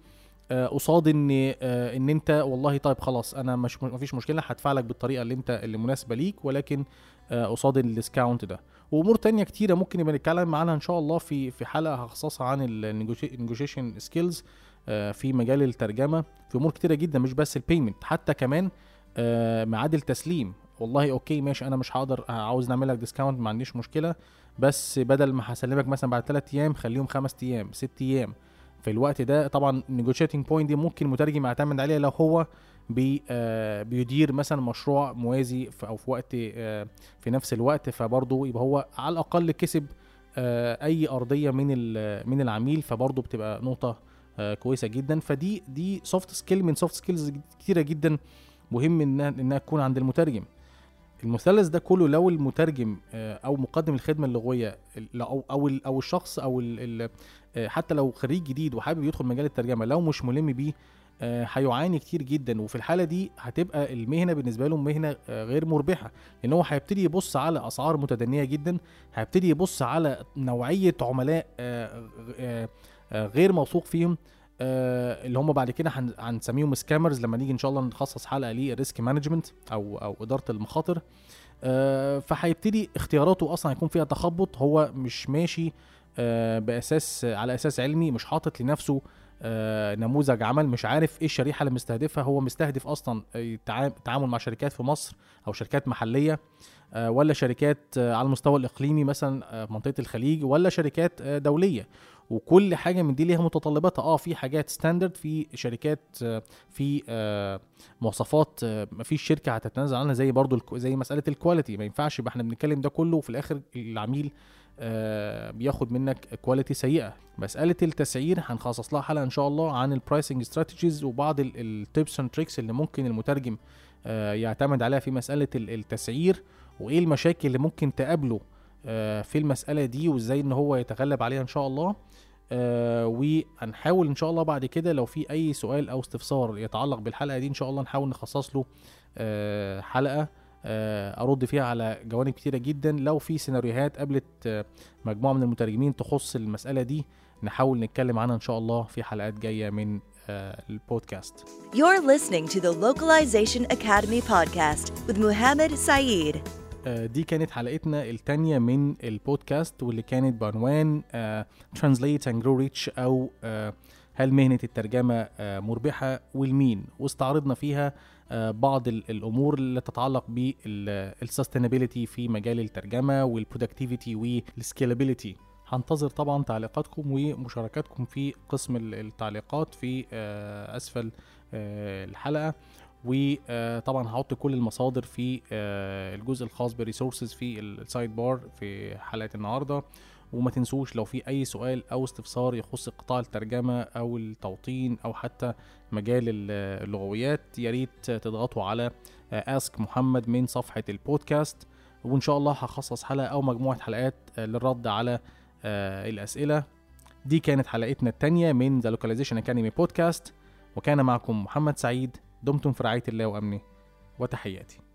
آه، قصاد إن آه، إن انت والله طيب خلاص أنا مش مفيش مشكلة هدفع لك بالطريقة اللي انت اللي مناسبة ليك ولكن آه، قصاد ال discount ده. وأمور تانية كتيرة ممكن نبقى نتكلم عنها إن شاء الله في في حلقة هخصصها عن ال negotiation skills في مجال الترجمة. في أمور كتيرة جدا مش بس ال payment حتى كمان آه، ميعاد التسليم. والله okay ماشي أنا مش هقدر عاوز نعمل لك discount ما عنديش مشكلة. بس بدل ما هسلمك مثلا بعد 3 أيام خليهم 5 أيام 6 أيام. في الوقت ده طبعا negotiating point دي ممكن المترجم يعتمد عليها لو هو بي آه بيدير مثلا مشروع موازي في أو في وقت آه في نفس الوقت فبرضه يبقى هو على الأقل كسب آه أي أرضية من من العميل فبرضه بتبقى نقطة آه كويسة جدا. فدي دي soft skill من soft skills كتيرة جدا مهم إنها إنها تكون عند المترجم. المثلث ده كله لو المترجم آه، أو مقدم الخدمة اللغوية ال- أو أو أو الشخص أو آه، حتى لو خريج جديد وحابب يدخل مجال الترجمة لو مش ملم بيه آه، هيعاني كتير جدا. وفي الحالة دي هتبقى المهنة بالنسبة له مهنة غير مربحة. لأن هو هيبتدي يبص على أسعار متدنية جدا هيبتدي يبص على نوعية عملاء غير موثوق فيهم. اللي هم بعد كده هن- هنسميهم scammers لما نيجي إن شاء الله نخصص حلقة ليه risk management أو أو إدارة المخاطر. آه، فهيبتدي اختياراته أصلا هيكون فيها تخبط. هو مش ماشي آه، باساس على أساس علمي مش حاطط لنفسه آه، نموذج عمل مش عارف إيه الشريحة اللي مستهدفها. هو مستهدف أصلا التعا- التعامل مع شركات في مصر أو شركات محلية. آه، ولا شركات آه، على المستوى الإقليمي مثلا آه، في منطقة الخليج ولا شركات آه، دولية. وكل حاجة من دي ليها متطلباتها. آه في حاجات standard في شركات آه، في آه، مواصفات آه، مفيش شركة هتتنازل عنها زي برضو زي مسألة ال quality ما ينفعش يبقى إحنا بنتكلم ده كله وفي الآخر العميل آه، بياخد منك quality سيئة. مسألة التسعير هنخصص لها حلقة إن شاء الله عن ال pricing strategies وبعض ال tips and tricks اللي ممكن المترجم آه، يعتمد عليها في مسألة ال- التسعير. وإيه المشاكل اللي ممكن تقابله آه، في المسألة دي وإزاي إن هو يتغلب عليها إن شاء الله. آه وهنحاول إن شاء الله بعد كده لو في أي سؤال أو استفسار يتعلق بالحلقة دي إن شاء الله نحاول نخصص له آه حلقة أرد فيها على جوانب كتيرة جدا. لو في سيناريوهات قابلت مجموعة من المترجمين تخص المسألة دي نحاول نتكلم عنها إن شاء الله في حلقات جاية من البودكاست. You're listening to the Localization Academy podcast with Muhammad Saeed. آه، دي كانت حلقتنا التانية من البودكاست واللي كانت بعنوان Translate and Grow Rich أو آه، هل مهنة الترجمة آه، مربحة والمين. واستعرضنا فيها بعض ال- الأمور اللي تتعلق بال sustainability في مجال الترجمة وال productivity وال scalability هنتظر طبعا تعليقاتكم ومشاركاتكم في قسم ال- التعليقات في أسفل الحلقة. وطبعا هحط كل المصادر في آه، الجزء الخاص بال resources في ال side bar في حلقة النهارده. وما تنسوش لو في أي سؤال أو استفسار يخص قطاع الترجمة أو التوطين أو حتى مجال ال- اللغويات يا ريت تضغطوا على ask محمد من صفحة البودكاست. وإن شاء الله هخصص حلقة أو مجموعة حلقات آه، للرد على آه، الأسئلة. دي كانت حلقتنا الثانية من The Localization Academy Podcast وكان معكم محمد سعيد. دمتم في رعاية الله وأمنه وتحياتي.